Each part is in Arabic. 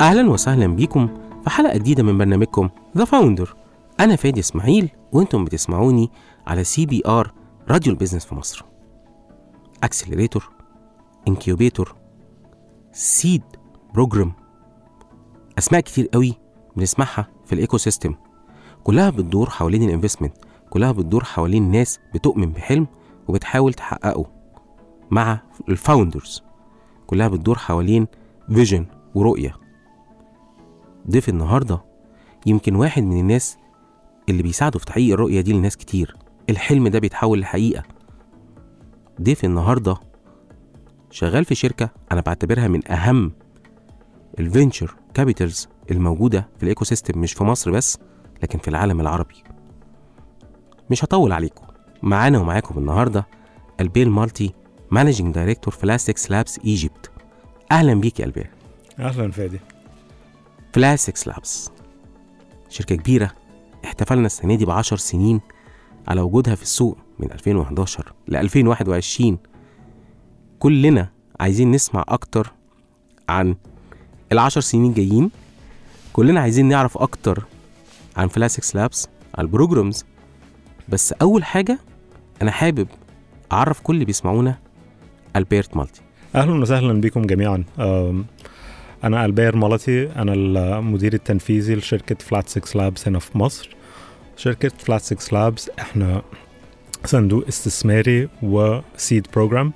أهلا وسهلا بيكم في حلقة جديدة من برنامجكم The Founder أنا فادي إسماعيل وأنتم بتسمعوني على CBR راديو ال business في مصر. accelerator incubator seed program أسماء كتير قوي بنسمعها في ال ecosystem كلها بتدور حوالين ال investment. كلها بتدور حوالين ناس بتؤمن بحلم وبتحاول تحققه مع ال founders كلها بتدور حوالين vision ورؤية. ضيف النهاردة. يمكن واحد من الناس اللي بيساعدوا في تحقيق الرؤية دي لناس كتير. الحلم ده بيتحول لحقيقة. ضيف النهاردة شغال في شركة أنا بعتبرها من أهم ال venture capitals الموجودة في ال ecosystem مش في مصر بس لكن في العالم العربي. مش هطول عليكم. معانا ومعاكم النهاردة ألبير مالتي managing director Flat6Labs Egypt أهلا بيك يا البير أهلا فادي. Flat6Labs شركة كبيرة احتفلنا السنة دي بعشر سنين على وجودها في السوق من 2011 ل 2021 كلنا عايزين نسمع أكتر عن العشر سنين جايين كلنا عايزين نعرف أكتر عن Flat6Labs عن ال programs. بس أول حاجة أنا حابب أعرف كل اللي بيسمعونا ألبيرت مالتي. أهلا وسهلا بكم جميعا. أنا البير مالتي أنا المدير التنفيذي لشركة Flat6Labs هنا في مصر. شركة Flat6Labs إحنا صندوق استثماري و seed program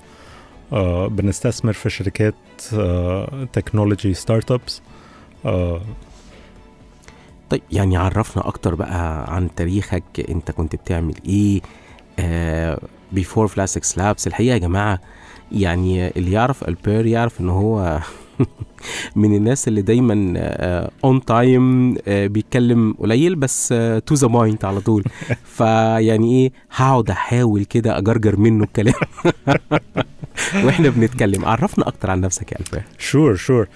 أه بنستثمر في شركات أه technology startups أه. طيب يعني عرفنا أكتر بقى عن تاريخك أنت كنت بتعمل إيه before Flat6Labs الحقيقة يا جماعة يعني اللي يعرف البير يعرف إن هو من الناس اللي دايما on time بيتكلم قليل بس to the point على طول. فيعني إيه هقعد أحاول كده أجرجر منه الكلام. وإحنا بنتكلم. عرفنا أكتر عن نفسك يا البير sure sure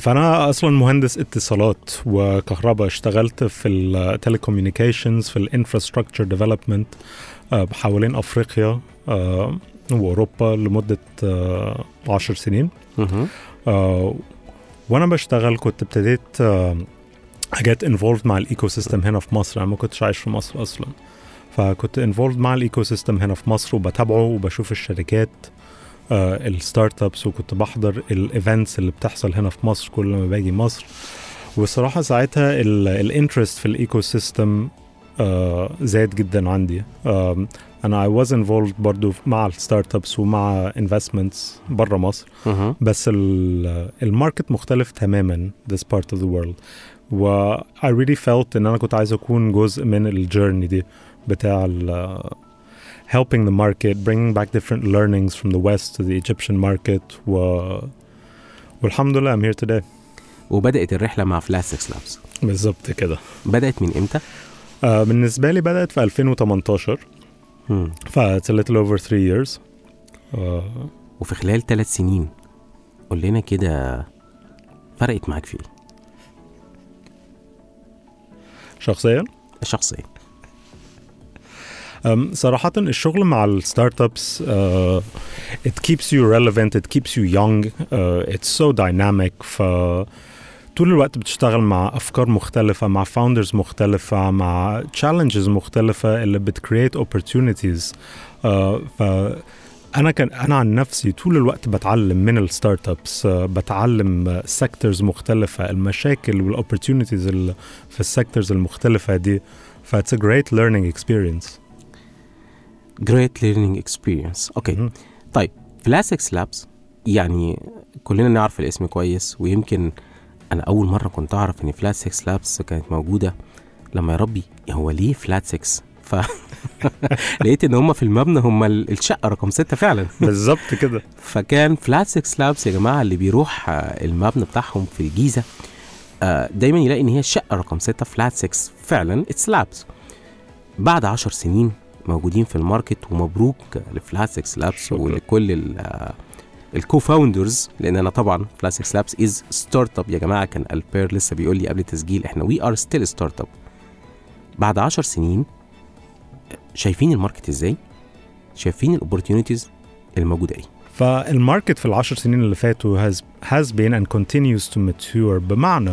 فأنا أصلا مهندس اتصالات وكهرباء. اشتغلت في ال telecommunications في ال infrastructure development حوالين أفريقيا آه، وأوروبا لمدة آه، عشر سنين. مهم. آه، وأنا بشتغل كنت ابتديت أ get involved مع ال ecosystem هنا في مصر أنا ما كنتش عايش في مصر أصلا. فكنت involved مع ال ecosystem هنا في مصر وبتابعه وبشوف الشركات ال startups وكنت بحضر ال events اللي بتحصل هنا في مصر كل ما باجي مصر. والصراحه ساعتها ال interest في ال ecosystem زاد جدا عندي. أنا I was involved برضو مع ال startups ومع investments بره مصر. مهم. بس ال- ال market مختلف تماما this part of the world. و I really felt إن أنا كنت عايز أكون جزء من الجيرني دي بتاع ال helping the market bringing back different learnings from the west to the Egyptian market. و والحمد لله I'm here today. وبدأت الرحلة مع فلاسكس لابس بالظبط كده. بدأت من إمتى؟ آه بالنسبة لي بدأت في 2018 مم. ف it's a little over three years. آه. وفي خلال ثلاث سنين قول لنا كده فرقت معاك في إيه؟ شخصيا؟ شخصيا. صراحة الشغل مع ال startups uh, it keeps you relevant it keeps you young uh, it's so dynamic ف طول الوقت بتشتغل مع أفكار مختلفة مع founders مختلفة مع challenges مختلفة اللي بت create opportunities. uh, ف أنا كان أنا عن نفسي طول الوقت بتعلم من ال startups بتعلم sectors مختلفة المشاكل وال opportunities في ال sectors المختلفة دي. ف it's a great learning experience. Great Learning Experience. okay. طيب فلات 6 لابس يعني كلنا نعرف الاسم كويس ويمكن أنا أول مرة كنت أعرف إن فلات 6 لابس كانت موجودة. لما يا ربي هو ليه فلات 6 ف لقيت إن هم في المبنى هم ال- الشقة رقم 6 فعلا. بالظبط كده. فكان فلات 6 لابس يا جماعة اللي بيروح آه، المبنى بتاعهم في الجيزة آه، دايما يلاقي إن هي الشقة رقم 6 فلات 6 فعلا it's لابس بعد 10 سنين موجودين في ال market ومبروك لفلات 6 لابس. ولكل آه، ال co-founders لأن أنا طبعا فلات 6 لابس is startup يا جماعة كان البير لسه بيقول لي قبل التسجيل إحنا we are still startup بعد 10 سنين شايفين ال market إزاي؟ شايفين ال opportunities الموجودة إيه؟ فال market في العشر سنين اللي فاتوا has, has been and continues to mature بمعنى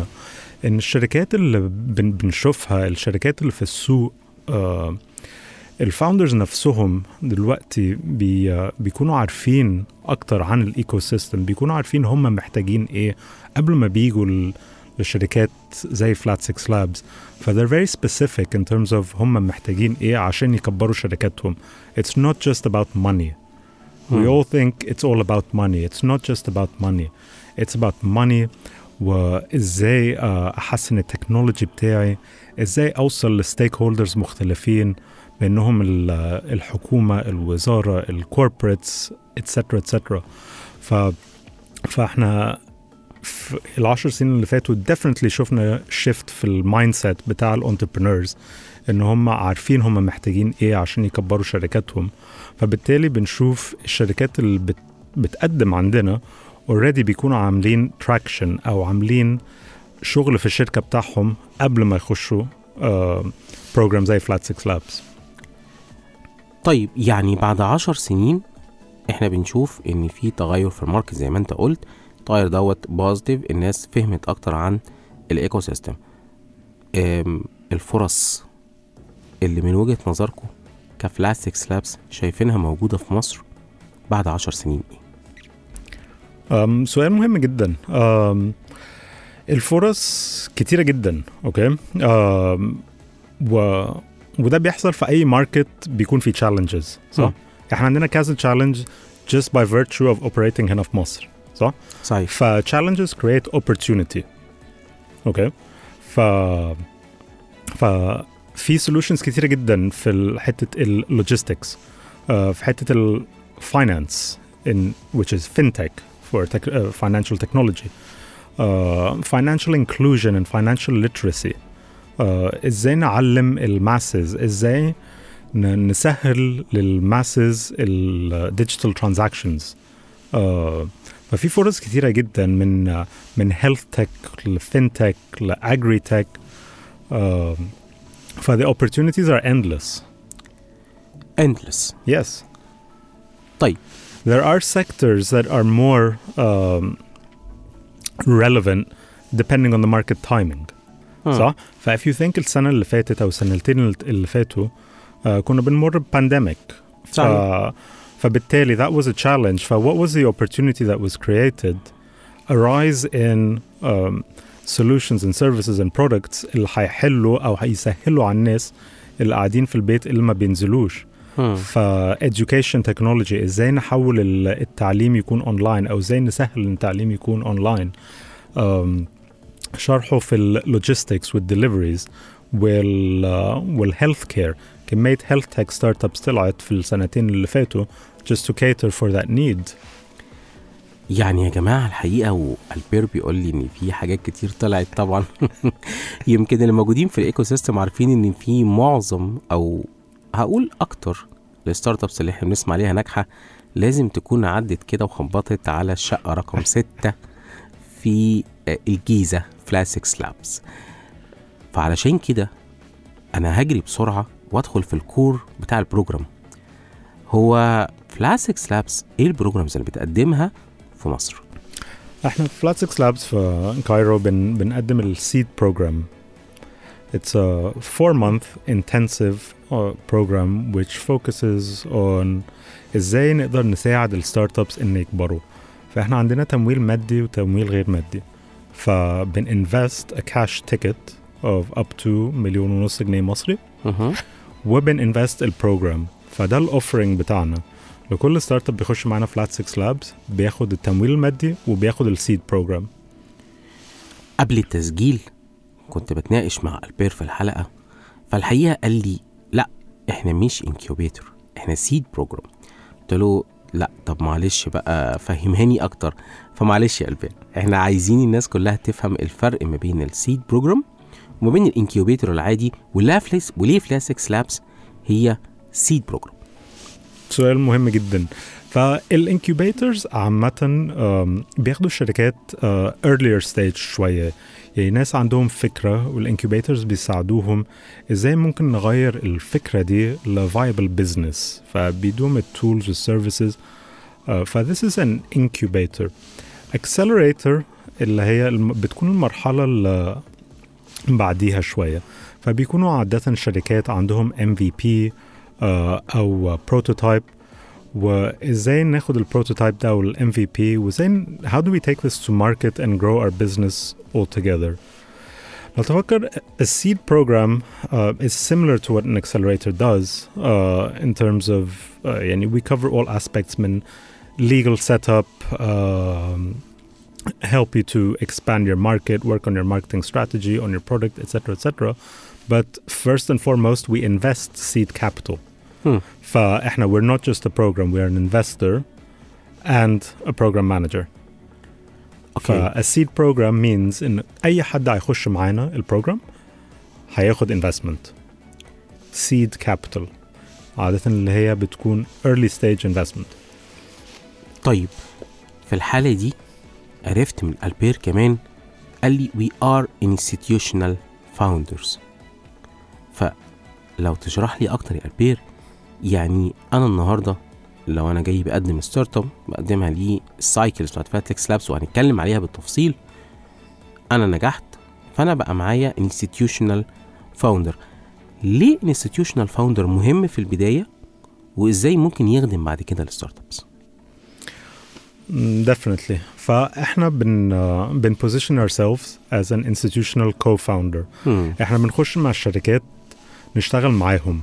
إن الشركات اللي بن بنشوفها الشركات اللي في السوق آه ال founders نفسهم دلوقتي بي بيكونوا عارفين أكتر عن ال ecosystem بيكونوا عارفين هم محتاجين إيه. قبل ما بيجوا لشركات زي فلات 6 لابس ف they're very specific in terms of هم محتاجين إيه عشان يكبروا شركاتهم. It's not just about money. We all think it's all about money. It's not just about money. It's about money وازاي آه، أحسن ال technology بتاعي إزاي أوصل ل stakeholders مختلفين. ال- الحكومة الوزارة ال corporates et cetera et cetera ف فاحنا في العشر سنين اللي فاتوا definitely شفنا shift في ال mindset بتاع ال entrepreneurs إن هم عارفين هم محتاجين إيه عشان يكبروا شركاتهم. فبالتالي بنشوف الشركات اللي بت بتقدم عندنا already بيكونوا عاملين traction أو عاملين شغل في الشركة بتاعهم قبل ما يخشوا program زي فلات 6 لابس طيب يعني بعد عشر سنين إحنا بنشوف إن في تغير في ال market زي ما أنت قلت التغير دوت positive الناس فهمت أكتر عن ال ecosystem الفرص اللي من وجهة نظركم كفلات 6 لابس شايفينها موجودة في مصر بعد عشر سنين إيه؟ أم سؤال مهم جدا. أم الفرص كتيرة جدا okay؟ أم و وده بيحصل في اي market بيكون فيه challenges صح؟ مم. إحنا عندنا كذا challenge just by virtue of operating هنا في مصر صح؟ صحيح ف challenges create opportunity okay ف ف في solutions كتيرة جدا في حتة ال logistics في حتة ال finance in which is fintech for tech, uh, financial technology uh, financial inclusion and financial literacy uh, إزاي نعلم ال masses إزاي نسهل لل masses ال digital transactions ففي فرص كتيرة جدا من من health tech ل fintech ل agritech ف the opportunities are endless endless yes طيب. there are sectors that are more um, relevant depending on the market timing مم. صح؟ ف if you think السنة اللي فاتت أو السنتين اللي- فاتوا آه كنا بنمر ببانديميك ف... فبالتالي that was a challenge ف what was the opportunity that was created a rise in um, solutions and services and products اللي هيحلوا أو هيسهلوا على الناس اللي قاعدين في البيت اللي ما بينزلوش مم. ف education technology إزاي نحول ال- التعليم يكون اونلاين أو إزاي نسهل إن التعليم يكون online um, شرحه في ال logistics وال deliveries وال وال healthcare كمية health tech startups طلعت في السنتين اللي فاتوا just to cater for that need. يعني يا جماعة الحقيقة والبير بيقول لي إن في حاجات كتير طلعت طبعا. يمكن اللي موجودين في ال ecosystem عارفين إن في معظم أو هقول أكتر ال startups اللي إحنا بنسمع عليها ناجحة لازم تكون عدت كده وخبطت على الشقة رقم ستة في الجيزة فلات 6 لابس فعلشان كده أنا هجري بسرعة وأدخل في ال core بتاع ال program. هو فلات 6 لابس إيه ال programs اللي بتقدمها في مصر؟ إحنا في فلات 6 لابس في كايرو بن بنقدم ال seed program It's a four month intensive uh, program which focuses on إزاي نقدر نساعد ال startups ان يكبروا. فإحنا عندنا تمويل مادي وتمويل غير مادي. فبن invest a cash ticket of up to مليون ونص جنيه مصري. مهم. وبن invest ال program. فده ال offering بتاعنا. لكل startup بيخش معانا فلات 6 لابس بياخد التمويل المادي وبياخد ال seed program قبل التسجيل كنت بتناقش مع البير في الحلقة فالحقيقة قال لي لا إحنا مش incubator إحنا seed program قلت له لا طب معلش بقى فهمهاني أكتر. فمعلش يا البير إحنا عايزين الناس كلها تفهم الفرق ما بين ال seed program وما بين ال incubator العادي وليه فليس وليه فلات 6 لابس هي seed program سؤال مهم جدا. فال incubators عامة بياخدوا الشركات آه، earlier stage شوية. يعني ناس عندهم فكرة وال incubators بيساعدوهم إزاي ممكن نغير الفكرة دي ل viable business. فبيدوهم ال tools وال services uh, ف this is accelerator اللي هي بتكون المرحلة اللي بعديها شوية فبيكونوا عادة شركات عندهم MVP آه، أو prototype وازاي ناخد ال prototype ده وال MVP وازاي ن- how do we take this to market and grow our business altogether لو تفكر program uh, is similar to what an accelerator does uh, in terms of uh, يعني we cover all aspects من legal setup um, help you to expand your market work on your marketing strategy on your product etc etc but first and foremost we invest seed capital Hmm. فاحنا we're not just a program we're an investor and a program manager اوكي فا seed program means ان اي حد هيخش معانا البروجرام هياخد investment seed capital عادة اللي هي بتكون early stage investment طيب في الحالة دي عرفت من ألبير كمان قال لي we are institutional founders. فلو تشرح لي أكتر يا ألبير يعني أنا النهارده لو أنا جاي بقدم startup بقدمها ليه ال cycles بتاعت Flat6Labs وهنتكلم عليها بالتفصيل أنا نجحت فأنا بقى معايا institutional founder. ليه institutional founder مهم في البداية؟ وإزاي ممكن يخدم بعد كده ال startups definitely فاحنا بن uh, بن position ourselves as an institutional co-founder hmm. احنا بنخش مع الشركات نشتغل معاهم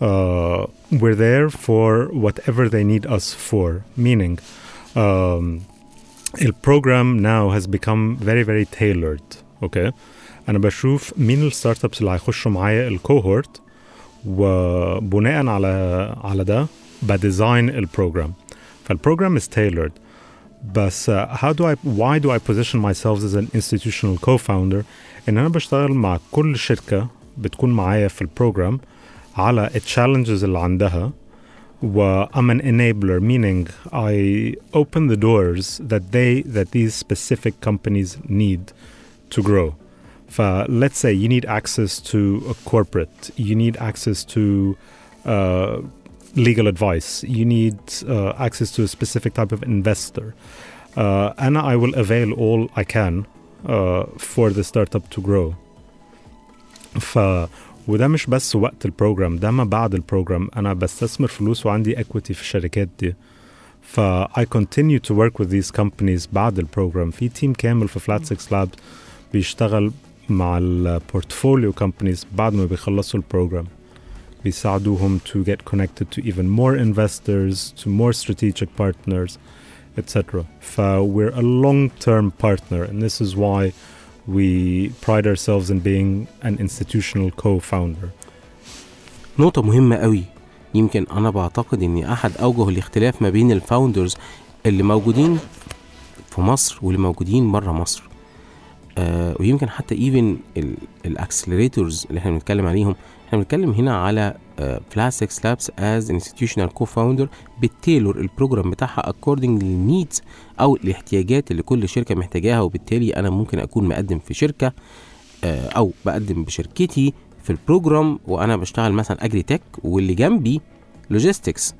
uh, we're there for whatever they need us for meaning um, the program now has become very very tailored okay انا بشوف مين الستارت ابس اللي هيخشوا معايا الكوهورت وبناء على على ده بديزاين البروجرام فالبروجرام is tailored بس uh, how do I why do I position myself as an institutional co-founder ان انا بشتغل مع كل شركه بتكون معايا في البروجرام على التشالنجز اللي عندها و I'm an enabler meaning I open the doors that they that these specific companies need to grow ف let's say you need access to a corporate you need access to uh, legal advice you need uh, access to a specific type of investor uh, and I will avail all I can uh, for the startup to grow ف وده مش بس وقت البروجرام ده ما بعد البروجرام انا بستثمر فلوس وعندي equity في الشركات دي ف I continue to work with these companies بعد البروجرام في تيم كامل في فلات 6 لابس بيشتغل مع البورتفوليو companies بعد ما بيخلصوا البروجرام بيساعدوهم to get connected to even more investors to more strategic partners etc ف we're a long-term partner and this is why we pride ourselves in being an institutional co-founder. نقطة مهمة قوي. يمكن أنا بعتقد إن أحد أوجه الاختلاف ما بين ال founders اللي موجودين في مصر واللي موجودين بره مصر. آه ويمكن حتى even ال accelerators اللي إحنا بنتكلم عليهم إحنا بنتكلم هنا على Flat6Labs as institutional co-founder بت tailor ال program بتاعها according لل needs أو الاحتياجات اللي كل شركة محتاجاها وبالتالي أنا ممكن أكون مقدم في شركة آه أو بقدم بشركتي في ال program وأنا بشتغل مثلا agritech واللي جنبي logistics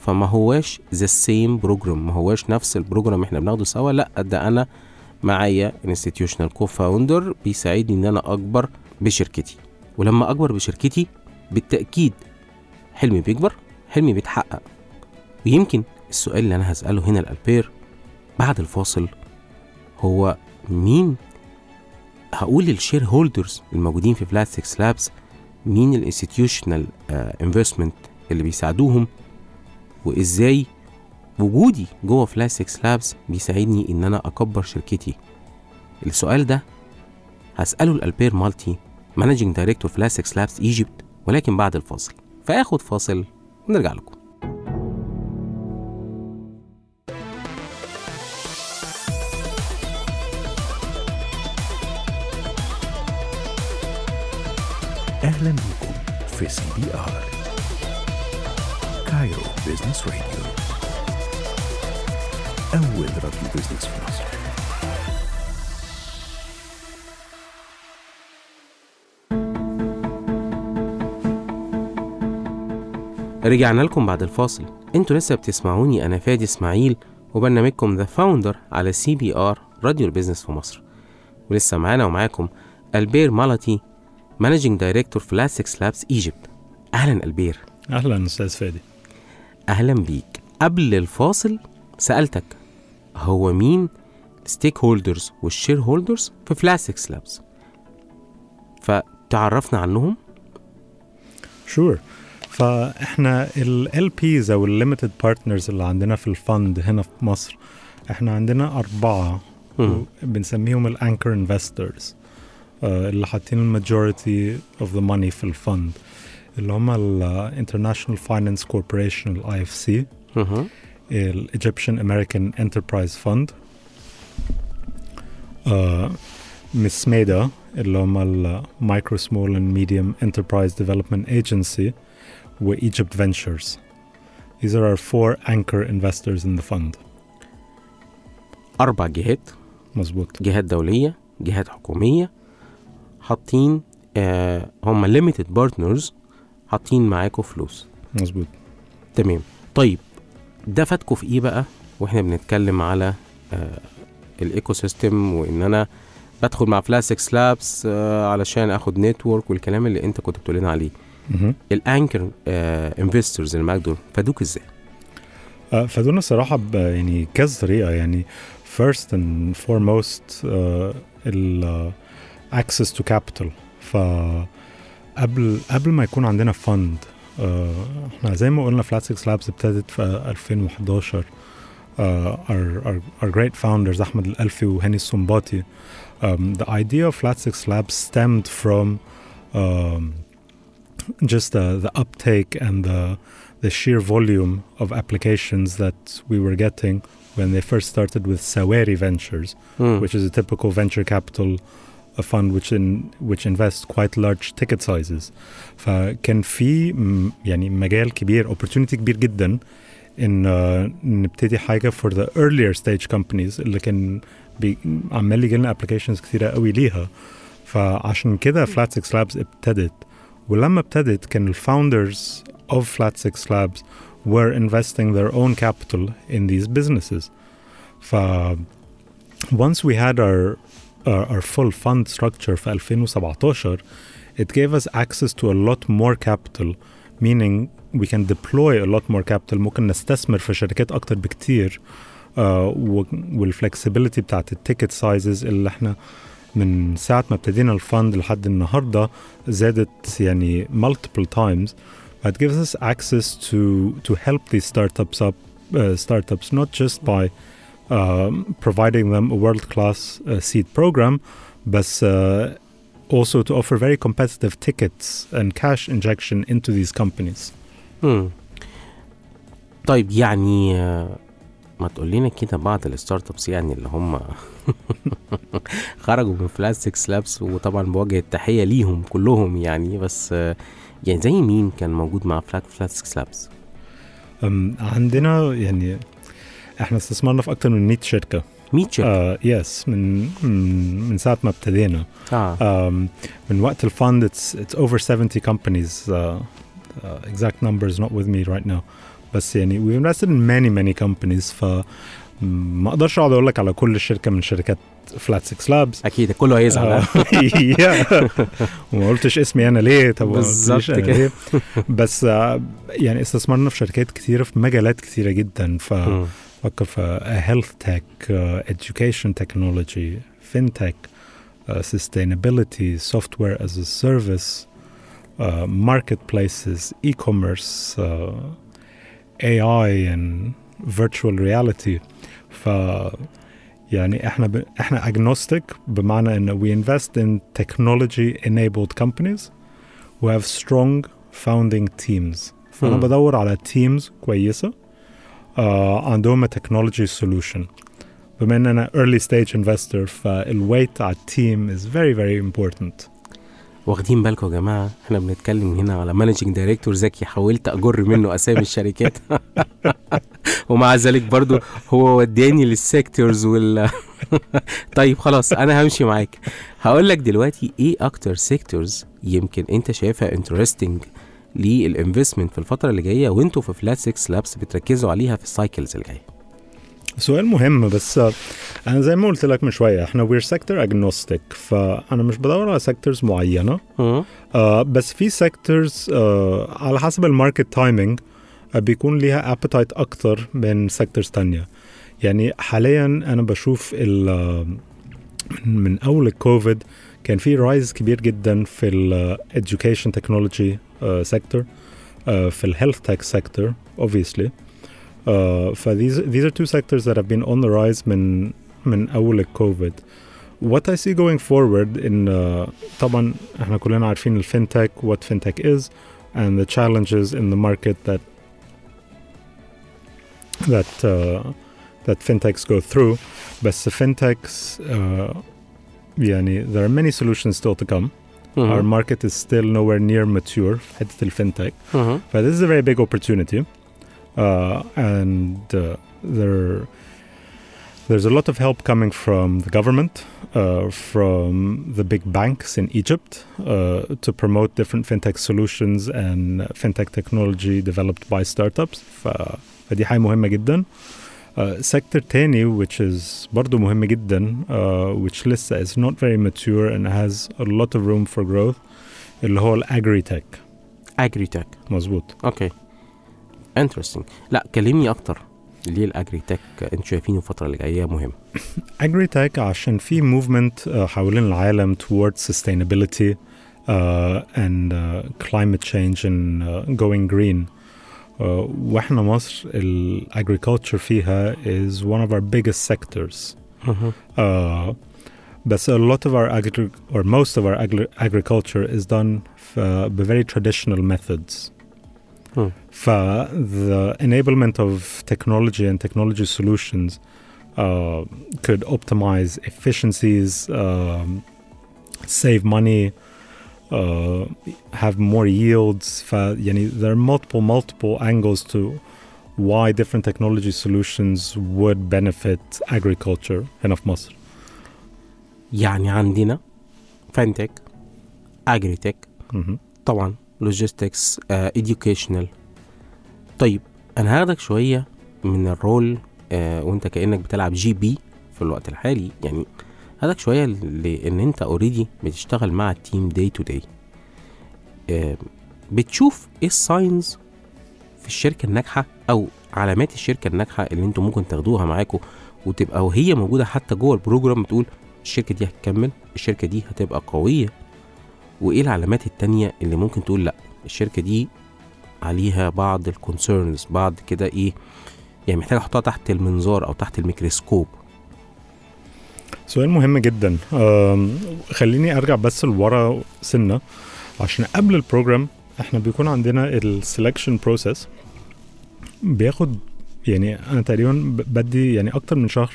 فما هواش the same program ما هواش نفس ال program إحنا بناخده سوا لأ ده أنا معايا institutional co-founder بيساعدني إن أنا أكبر بشركتي. ولما أكبر بشركتي بالتأكيد حلمي بيكبر حلمي بيتحقق. ويمكن السؤال اللي أنا هسأله هنا الالبير بعد الفاصل هو مين؟ هقول لل shareholders الموجودين في Flat6Labs مين ال institutional investment اللي بيساعدوهم؟ وإزاي وجودي جوه Flat6Labs بيساعدني إن أنا أكبر شركتي؟ السؤال ده هسأله الألبير مالتي managing director Flat6Labs Egypt ولكن بعد الفاصل. فاخد فاصل ونرجع لكم. أهلا بكم في CBR. Cairo Business Radio أول راديو business في مصر. رجعنا لكم بعد الفاصل. أنتوا لسه بتسمعوني أنا فادي إسماعيل وبرنامجكم The Founder على CBR راديو ال business في مصر. ولسه معانا ومعاكم ألبير مالتي managing director في Flat6Labs Egypt أهلا ألبير. أهلا أستاذ فادي. أهلا بيك. قبل الفاصل سألتك هو مين stakeholders وال shareholders في Flat6Labs فتعرفنا عنهم؟ Sure فإحنا ال LPs أو ال limited partners اللي عندنا في ال fund هنا في مصر إحنا عندنا أربعة. بنسميهم ال anchor investors اللي حاطين ال majority of the money في ال fund اللي هم ال International Finance Corporation ال IFC. ال Egyptian American Enterprise Fund MSMEDA اللي هم ال Micro Small and Medium Enterprise Development Agency و Egypt Ventures These are our four anchor investors in the fund. أربع جهات. مظبوط. جهات دولية جهات حكومية حاطين آه هم limited partners حاطين معاكم فلوس. مظبوط. تمام. طيب ده فاتكم في إيه بقى؟ وإحنا بنتكلم على آه ال ecosystem وإن أنا بدخل مع Flat6Labs آه علشان آخد network والكلام اللي أنت كنت بتقول لنا عليه. ال anchor investors اللي معاك دول فادوك إزاي؟ آه، فدونا صراحة ب- يعني كذا طريقة. يعني first and foremost uh, ال uh, access to capital. ف قبل قبل ما يكون عندنا fund uh, إحنا زي ما قلنا Flat6Labs ابتدت في 2011 uh, our, our, our great founders أحمد الألفي وهاني السنباطي. um, the idea of Flat6Labs stemmed from um, just the, the uptake and the the sheer volume of applications that we were getting when they first started with Sawari Ventures, مم. which is a typical venture capital a fund which in which invests quite large ticket sizes. فكان في م- يعني مجال كبير opportunity كبير جدا ان uh, نبتدي حاجه for the earlier stage companies اللي كان بي عمال يجي لنا applications كتيره قوي ليها فعشان كده فلات 6 لابس ابتدت ولما ابتدت كان الفاوندرز of Flat Six Labs were investing their own capital in these businesses. ف once we had our our, our full fund structure في 2017 it gave us access to a lot more capital meaning we can deploy a lot more capital ممكن نستثمر في شركات اكتر بكتير uh, والفلكسبيليتي بتاعت التيكت سايزز اللي احنا من ساعة ما ابتدينا الفند لحد النهاردة زادت يعني multiple times It gives us access to to help these startups up uh, startups not just by um, providing them a world class uh, seed program, but uh, also to offer very competitive tickets and cash injection into these companies. مم. طيب يعني آه، ما تقول لنا كده بعض ال startups يعني اللي هم خرجوا من Flat6Labs وطبعا بوجه التحية ليهم كلهم يعني بس آه، يعني زي مين كان موجود مع فلات Flat6Labs Um, عندنا يعني إحنا استثمرنا في أكتر من 100 شركة. 100 شركة؟ uh, yes من من ساعة ما ابتدينا. آه. um, من وقت الفند it's it's over 70 companies. uh, uh, exact numbers not with me right now. بس يعني we invested in many many companies ف ما أقدرش أقعد أقول لك على كل شركة من شركات فلات 6 لابس أكيد كله هيزعل وما قلتش اسمي أنا ليه؟ طب بالظبط كده. بس آه، يعني استثمرنا في شركات كتيرة في مجالات كتيرة جدا ف. فكر في health tech, uh, education fintech, uh, sustainability, software as a service, uh, marketplaces, e-commerce, uh, AI and virtual reality. ف يعني احنا ب... احنا agnostic بمعنى ان we invest in technology enabled companies who have strong founding teams. فانا مم. بدور على teams كويسه uh, عندهم تكنولوجي سولوشن بما ان انا early stage investor فالويت على التيم is very very important واخدين بالكم يا جماعة؟ إحنا بنتكلم هنا على managing director ذكي حاولت أجر منه أسامي الشركات. ومع ذلك برضو هو وداني لل sectors وال طيب خلاص أنا همشي معاك. هقول لك دلوقتي إيه أكتر sectors يمكن أنت شايفها interesting لل investment في الفترة اللي جاية وأنتوا في Flat6Labs بتركزوا عليها في ال cycles اللي جاية سؤال مهم بس أنا زي ما قلت لك من شوية إحنا we're sector agnostic فأنا مش بدور على sectors معينة. مم. آه بس في sectors آه على حسب ال market timing آه بيكون ليها appetite أكتر من sectors تانية. يعني حاليا أنا بشوف ال آه، من, أول الكوفيد كان في رايز كبير جدا في الاديوكيشن تكنولوجي سيكتور في الهيلث تك سيكتور obviously. uh, ف these, these are two sectors that have been on the rise من من اول الكوفيد what I see going forward in uh, طبعا احنا كلنا عارفين الفinTech what fintech is and the challenges in the market that that uh, that fintechs go through بس fintechs uh, يعني there are many solutions still to come our مم. market is still nowhere near mature في حتة الفinTech مم. but this is a very big opportunity, uh, and uh, there there's a lot of help coming from the government, uh, from the big banks in Egypt, uh, to promote different fintech solutions and fintech technology developed by startups. ف, فدي حاجة مهمة جدا. Uh, sector تاني which is برضو مهم جدا uh, which لسه is not very mature and has a lot of room for growth اللي هو الagri-tech اجري تك مظبوط اوكي انترستنج لا كلمني أكتر ليه الاجري تك أنتوا شايفينه الفترة اللي جاية مهم agri-tech عشان في movement uh, حوالين العالم towards sustainability uh, and uh, climate change and uh, going green. Uh, وإحنا مصر ال agriculture فيها is one of our biggest sectors. Uh, بس a lot of our agri or most of our agri agriculture is done by very traditional methods. Hmm. ف the enablement of technology and technology solutions uh, could optimize efficiencies, um, save money, uh, have more yields. ف يعني there are multiple multiple angles to why different technology solutions would benefit agriculture هنا في مصر. يعني عندنا فانتك اجري تك مهم. طبعا لوجيستكس educational. طيب أنا هاخدك شوية من ال role آه وأنت كأنك بتلعب GP في الوقت الحالي. يعني هاخدك شوية لأن أنت already بتشتغل مع ال team day to day بتشوف إيه ال signs في الشركة الناجحة أو علامات الشركة الناجحة اللي أنتوا ممكن تاخدوها معاكم وتبقى وهي موجودة حتى جوه ال program بتقول الشركة دي هتكمل الشركة دي هتبقى قوية. وإيه العلامات التانية اللي ممكن تقول لأ الشركة دي عليها بعض ال concerns بعض كده إيه يعني محتاج أحطها تحت المنظار أو تحت الميكروسكوب؟ سؤال مهم جدا. خليني أرجع بس لورا سنة. عشان قبل ال program إحنا بيكون عندنا ال selection process بياخد يعني أنا تقريبا بدي يعني أكتر من شهر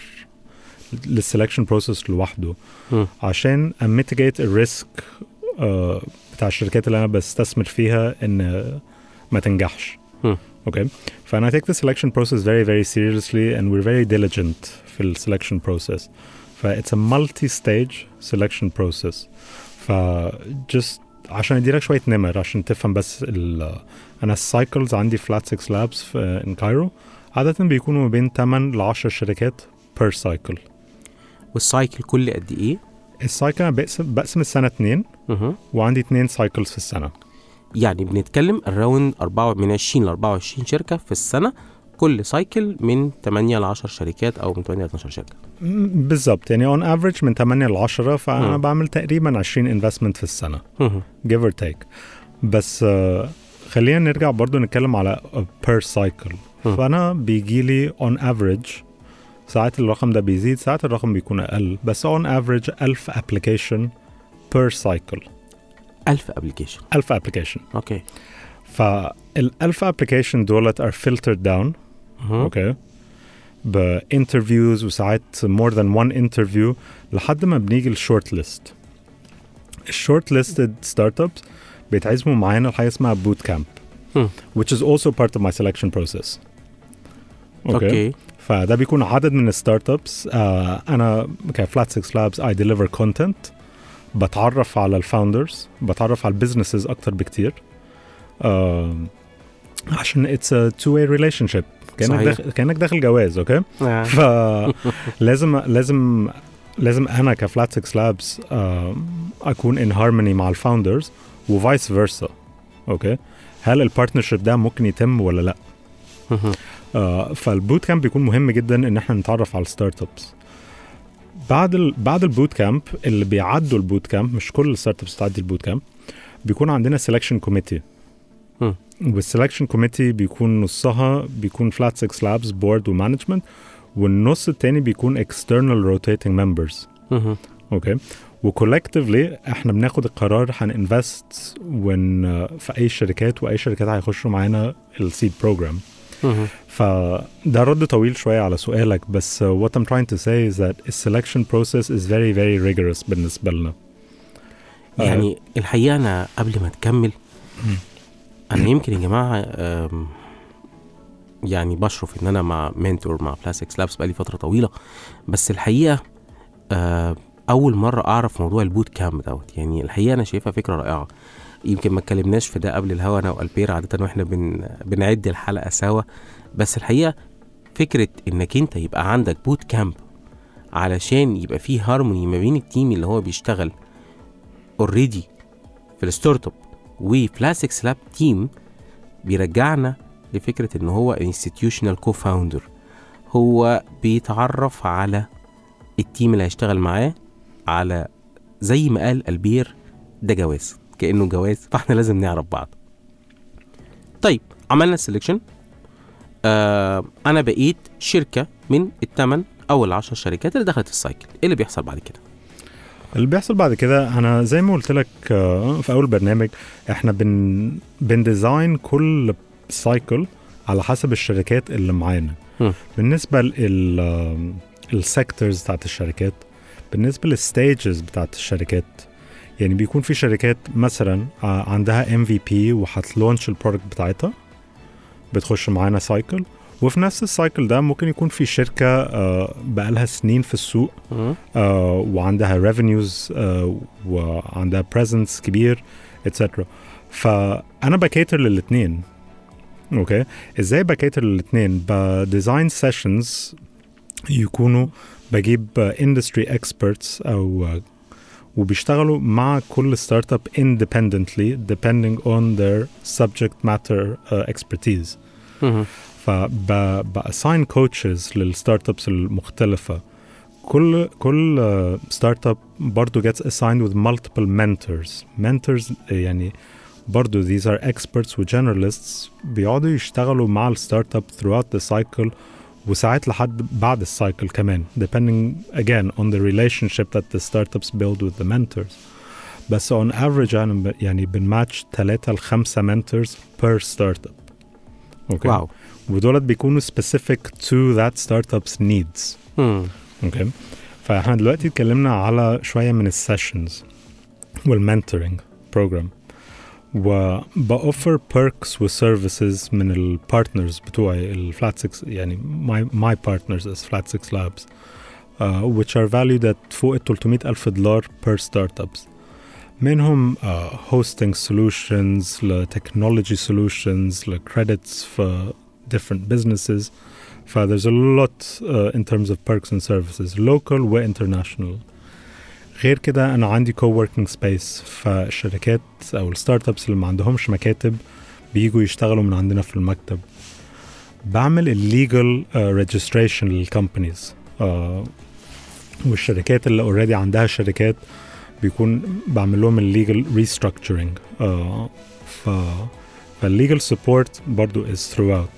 لل selection process لوحده. عشان a-mitigate ال risk بتاع الشركات اللي أنا بستثمر فيها إن ما تنجحش. أوكي؟ فأنا take the selection process very very seriously and we're very diligent في ال selection process. ف it's a multi-stage selection process. ف just عشان أديلك شوية نمر عشان تفهم بس ال أنا ال cycles عندي في Flat6Labs في ان كايرو عادة بيكونوا ما بين 8 ل 10 شركات per cycle. وال cycle كل قد إيه؟ ال cycle أنا بقسم بقسم السنة اتنين مهم. وعندي اتنين cycles في السنة. يعني بنتكلم around 4 من 20 ل 24 شركة في السنة. كل cycle من 8 ل 10 شركات أو من 8 ل 12 شركة. بالظبط. يعني on average من 8 ل 10 فأنا مم. بعمل تقريبا 20 investment في السنة. give or take. بس آه، خلينا نرجع برضو نتكلم على cycle. مم. فأنا بيجي لي on average ساعات الرقم ده بيزيد ساعات الرقم بيكون أقل بس on average 1000 application per cycle. 1000 application 1000 application. أوكي. فال 1000 application دولت are filtered down. مهم. أوكي. ب interviews وساعات more than one interview لحد ما بنيجي ال shortlist ال shortlisted startups بيتعزموا معانا لحاجة اسمها bootcamp which is also part of my selection process. أوكي. فده بيكون عدد من ال startups آه أنا ك Flat6Labs I deliver content بتعرف على ال founders بتعرف على ال businesses أكتر بكتير. آه عشان it's a two way relationship كانك. داخل كأنك داخل جواز أوكي فلازم لازم لازم أنا ك Flat6Labs أكون in harmony مع ال founders و vice versa أوكي هل ال partnership ده ممكن يتم ولا لا؟ آه فال bootcamp بيكون مهم جدا إن إحنا نتعرف على ال startups بعد ال بعد ال bootcamp اللي بيعدوا ال bootcamp مش كل ال startups بتعدي ال bootcamp بيكون عندنا selection committee. وال selection committee بيكون نصها بيكون Flat6Labs board و management والنص التاني بيكون external rotating members. أوكي و collectively إحنا بناخد القرار هن invest ون في أي شركات وأي شركات هيخشوا معانا ال seed program فده رد طويل شوية على سؤالك بس uh, what I'm trying to say is that the selection process is very very rigorous بالنسبة لنا. آه. يعني الحقيقة أنا قبل ما تكمل أنا يمكن يا جماعة يعني بشرف إن أنا مع mentor مع Flat6Labs بقالي فترة طويلة بس الحقيقة آه، أول مرة أعرف موضوع ال boot camp دوت. يعني الحقيقة أنا شايفها فكرة رائعة. يمكن ما اتكلمناش في ده قبل الهوا أنا والبير عادة وإحنا بن بنعد الحلقة سوا. بس الحقيقة فكرة إنك أنت يبقى عندك boot camp علشان يبقى فيه هارموني ما بين ال team اللي هو بيشتغل already في ال startup و Flat6Labs team بيرجعنا لفكرة إن هو institutional co-founder هو بيتعرف على ال team اللي هيشتغل معاه على زي ما قال ألبير ده جواز. كأنه جواز فاحنا لازم نعرف بعض. طيب عملنا ال selection آه أنا بقيت شركة من الثمان أو العشر شركات اللي دخلت ال cycle إيه اللي بيحصل بعد كده؟ اللي بيحصل بعد كده أنا زي ما قلت لك آه، في أول برنامج إحنا بن بن design كل cycle على حسب الشركات اللي معانا. بالنسبة لل ال sectors بتاعت الشركات بالنسبة لل stages بتاعت الشركات يعني بيكون في شركات مثلا آه، عندها MVP وهت launch ال product بتاعتها. بتخش معانا cycle وفي نفس ال cycle ده ممكن يكون في شركة آه، بقالها سنين في السوق. آه، وعندها آه، وعندها presence كبير etcetera فأنا ب cater للاثنين okay إزاي ب cater للاثنين ب design sessions يكونوا بجيب industry experts أو وبيشتغلوا مع كل startup independently depending on their subject matter expertise فب assign coaches لل startups المختلفة. كل كل startup برضه gets assigned with multiple mentors mentors يعني برضه these are experts و بيقعدوا يشتغلوا مع ال startup throughout the cycle وساعات لحد بعد ال cycle كمان depending again on the relationship that the startups build with the mentors. بس on average يعني ب- يعني بنماتش ثلاثة لخمسة mentors per startup. okay wow ودولت بيكونوا specific to that startup's needs. مم. okay فإحنا دلوقتي اتكلمنا على شوية من ال sessions والمنتورنج بروجرام وبأوفر perks وسيرفيسز من البارتنرز بتوعي الفلات 6 يعني my, my partners as flat 6 labs uh, which are valued at فوق ال 300 ألف دولار per startups منهم uh, hosting solutions ل technology solutions ل credits for different businesses ف there's a lot uh, in terms of perks and services local و international غير كده أنا عندي co-working space فالشركات أو ال startups اللي ما عندهمش مكاتب بيجوا يشتغلوا من عندنا في المكتب. بعمل ال legal registration لل companies والشركات اللي already عندها شركات بيكون بعمل لهم الليجل restructuring ف فال legal support برضو is throughout.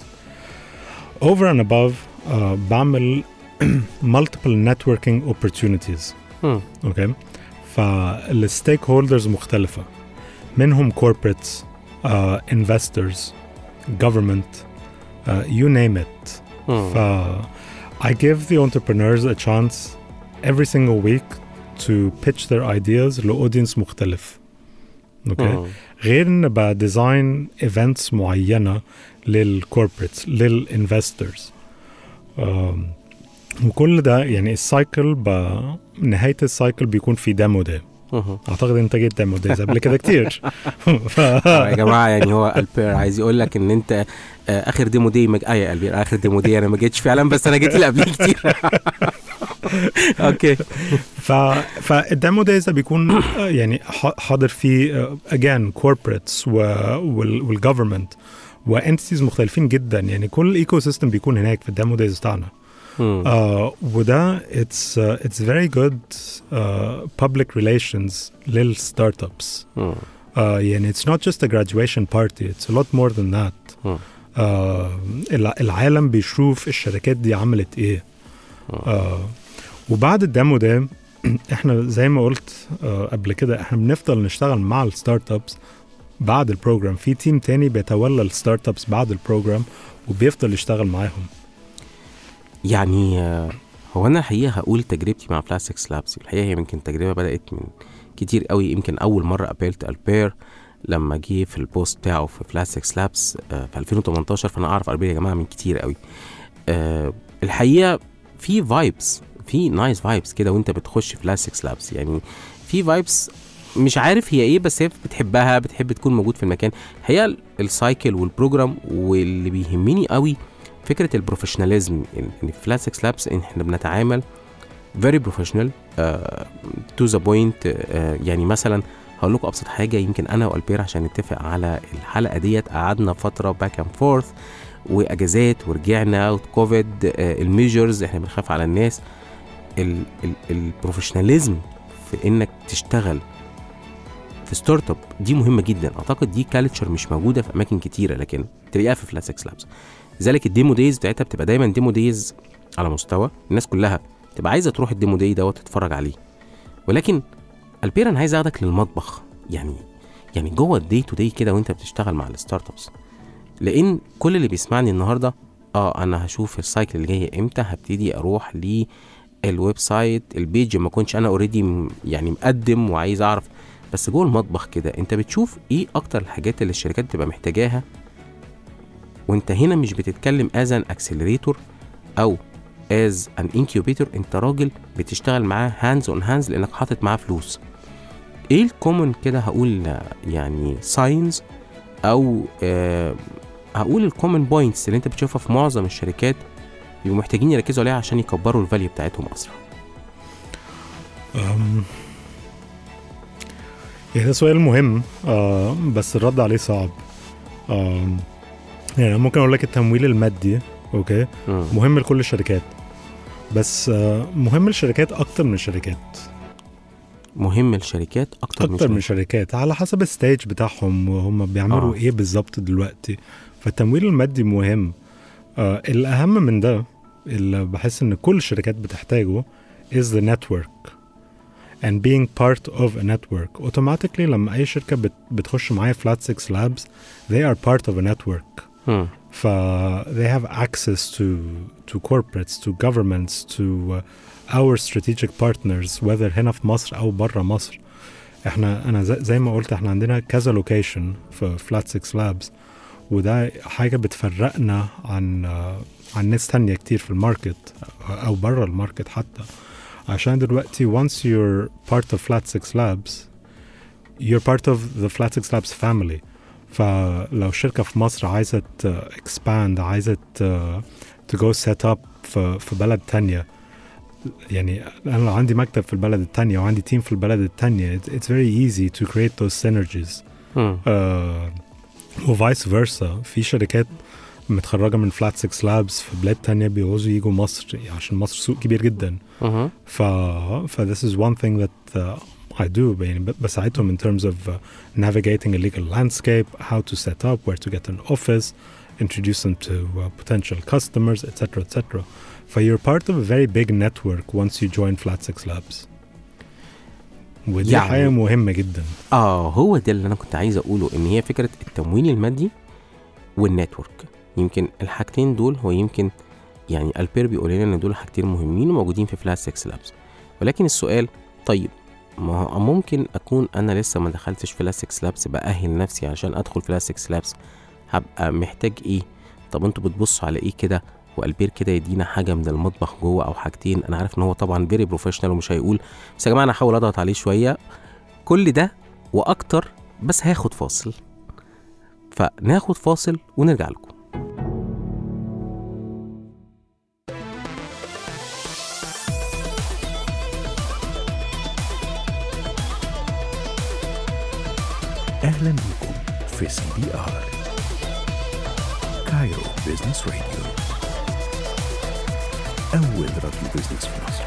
Over and above uh, بعمل multiple networking opportunities. أوكي فالستيك هولدرز مختلفة منهم uh, government uh, you name it مم. ف I give the entrepreneurs a chance every single week to pitch their ideas لأودينس مختلف أوكي مم. غير ان بديزاين ايفنتس معينه لل corporates لل investors وكل ده يعني ال cycle ب- نهاية ال cycle بيكون في demo day. أعتقد أنت جيت demo days قبل كده كتير. ف... آه يا جماعة يعني هو البير عايز يقول لك إن أنت آه، آخر demo day مج... آه يا البير آخر demo day أنا ما جيتش فعلا بس أنا جيت اللي قبليه كتير. okay. ف فال demo days ده بيكون آه، يعني حاضر فيه again corporates وال government و entities مختلفين جدا. يعني كل ecosystem بيكون هناك في ال demo days بتاعنا. آه وده it's it's very good public relations لل startups يعني it's not just a graduation party it's a lot more than that. مم. آه الع- العالم بيشوف الشركات دي عملت إيه. آه وبعد ال demo ده إحنا زي ما قلت آه قبل كده إحنا بنفضل نشتغل مع ال startups بعد ال program. في team تاني بيتولى ال startups بعد ال program وبيفضل يشتغل معاهم. يعني آه، هو أنا الحقيقة هقول تجربتي مع Flat6Labs الحقيقة هي يمكن تجربة بدأت من كتير قوي. يمكن أول مرة قابلت البير لما جه في ال post بتاعه في Flat6Labs في 2018 فأنا أعرف البير يا جماعة من كتير قوي. آه، الحقيقة في vibes في nice vibes كده وأنت بتخش في Flat6Labs يعني في vibes مش عارف هي إيه بس هي بتحبها بتحب تكون موجود في المكان. هي ال cycle وال program واللي بيهمني قوي فكرة ال professionalism ان في Flat6Labs إحنا بنتعامل very professional to the point يعني مثلا هقول لكم أبسط حاجة يمكن أنا والبير عشان نتفق على الحلقة ديت قعدنا فترة back and forth وأجازات ورجعنا و COVID ال measures إحنا بنخاف على الناس. ال- ال- ال professionalism في إنك تشتغل في startup دي مهمة جدا. أعتقد دي culture مش موجودة في أماكن كتيرة لكن تلاقيها في Flat6Labs لذلك ال demo days بتاعتها بتبقى دايما demo days على مستوى. الناس كلها تبقى عايزة تروح ال demo day دوت تتفرج عليه. ولكن البير أنا عايز اخدك للمطبخ. يعني يعني جوه ال day-to-day كده وانت بتشتغل مع ال startups لأن كل اللي بيسمعني النهارده آه أنا هشوف ال cycle اللي جاية إمتى هبتدي أروح لل website ال page ما كنتش أنا already يعني مقدم وعايز أعرف. بس جوه المطبخ كده أنت بتشوف إيه أكتر الحاجات اللي الشركات بتبقى محتاجاها؟ وانت هنا مش بتتكلم از ان accelerator أو از ان incubator انت راجل بتشتغل معاه hands on hands لأنك حاطط معاه فلوس. إيه ال common كده هقول آه، يعني signs أو آه هقول ال common points اللي انت بتشوفها في معظم الشركات بيبقوا محتاجين يركزوا عليها عشان يكبروا ال value بتاعتهم أسرع. يعني ده سؤال مهم آه بس الرد عليه صعب. آم، يعني ممكن أقول لك التمويل المادي أوكي؟ مم. مهم لكل الشركات. بس آه مهم للشركات أكتر من الشركات. مهم الشركات أكتر, أكتر من الشركات. على حسب الستيج بتاعهم وهم بيعملوا آه. إيه بالظبط دلوقتي. فالتمويل المادي مهم. آه الأهم من ده اللي بحس إن كل الشركات بتحتاجه is the network and being part of a network. Automatically لما أي شركة بت بتخش معايا flat 6 labs they are part of a network. مم. ف they have access to to corporates to governments to uh, our strategic partners whether هنا في مصر أو بره مصر. إحنا أنا زي, زي ما قلت إحنا عندنا كذا location في Flat6Labs وده حاجة بتفرقنا عن آه، عن ناس تانية كتير في ال market أو بره ال market حتى. عشان دلوقتي once you're part of Flat6Labs you're part of the Flat6Labs family. فلو شركة في مصر عايزة ت- expand عايزة ت- to go set up في, بلد تانية يعني أنا لو عندي مكتب في البلد التانية وعندي team في البلد التانية it's, very easy to create those synergies. آه و vice versa في شركات متخرجة من Flat6Labs في بلاد تانية بيعوزوا يجوا مصر عشان مصر سوق كبير جدا. ف ف this is one thing that uh, I do يعني بساعدهم in terms of uh, navigating a legal landscape how to set up where to get an office introduce them to uh, potential customers etc etc ف you're part of a very big network once you join Flat6Labs. ودي يعني- حاجة مهمة جدا. آه هو ده اللي أنا كنت عايز أقوله إن هي فكرة التمويل المادي وال network. يمكن الحاجتين دول هو يمكن يعني ألبير بيقول لنا إن دول حاجتين مهمين وموجودين في Flat6Labs ولكن السؤال طيب ما هو ممكن أكون أنا لسه ما دخلتش 6 Labs بأهل نفسي عشان أدخل 6 Labs هبقى محتاج إيه؟ طب أنتوا بتبصوا على إيه كده؟ وألبير كده يدينا حاجة من المطبخ جوه أو حاجتين؟ أنا عارف إن هو طبعا very professional ومش هيقول بس يا جماعة أنا هحاول أضغط عليه شوية. كل ده وأكتر بس هاخد فاصل. فناخد فاصل ونرجع لكم. في CBR Cairo Business Radio أول راديو business في مصر.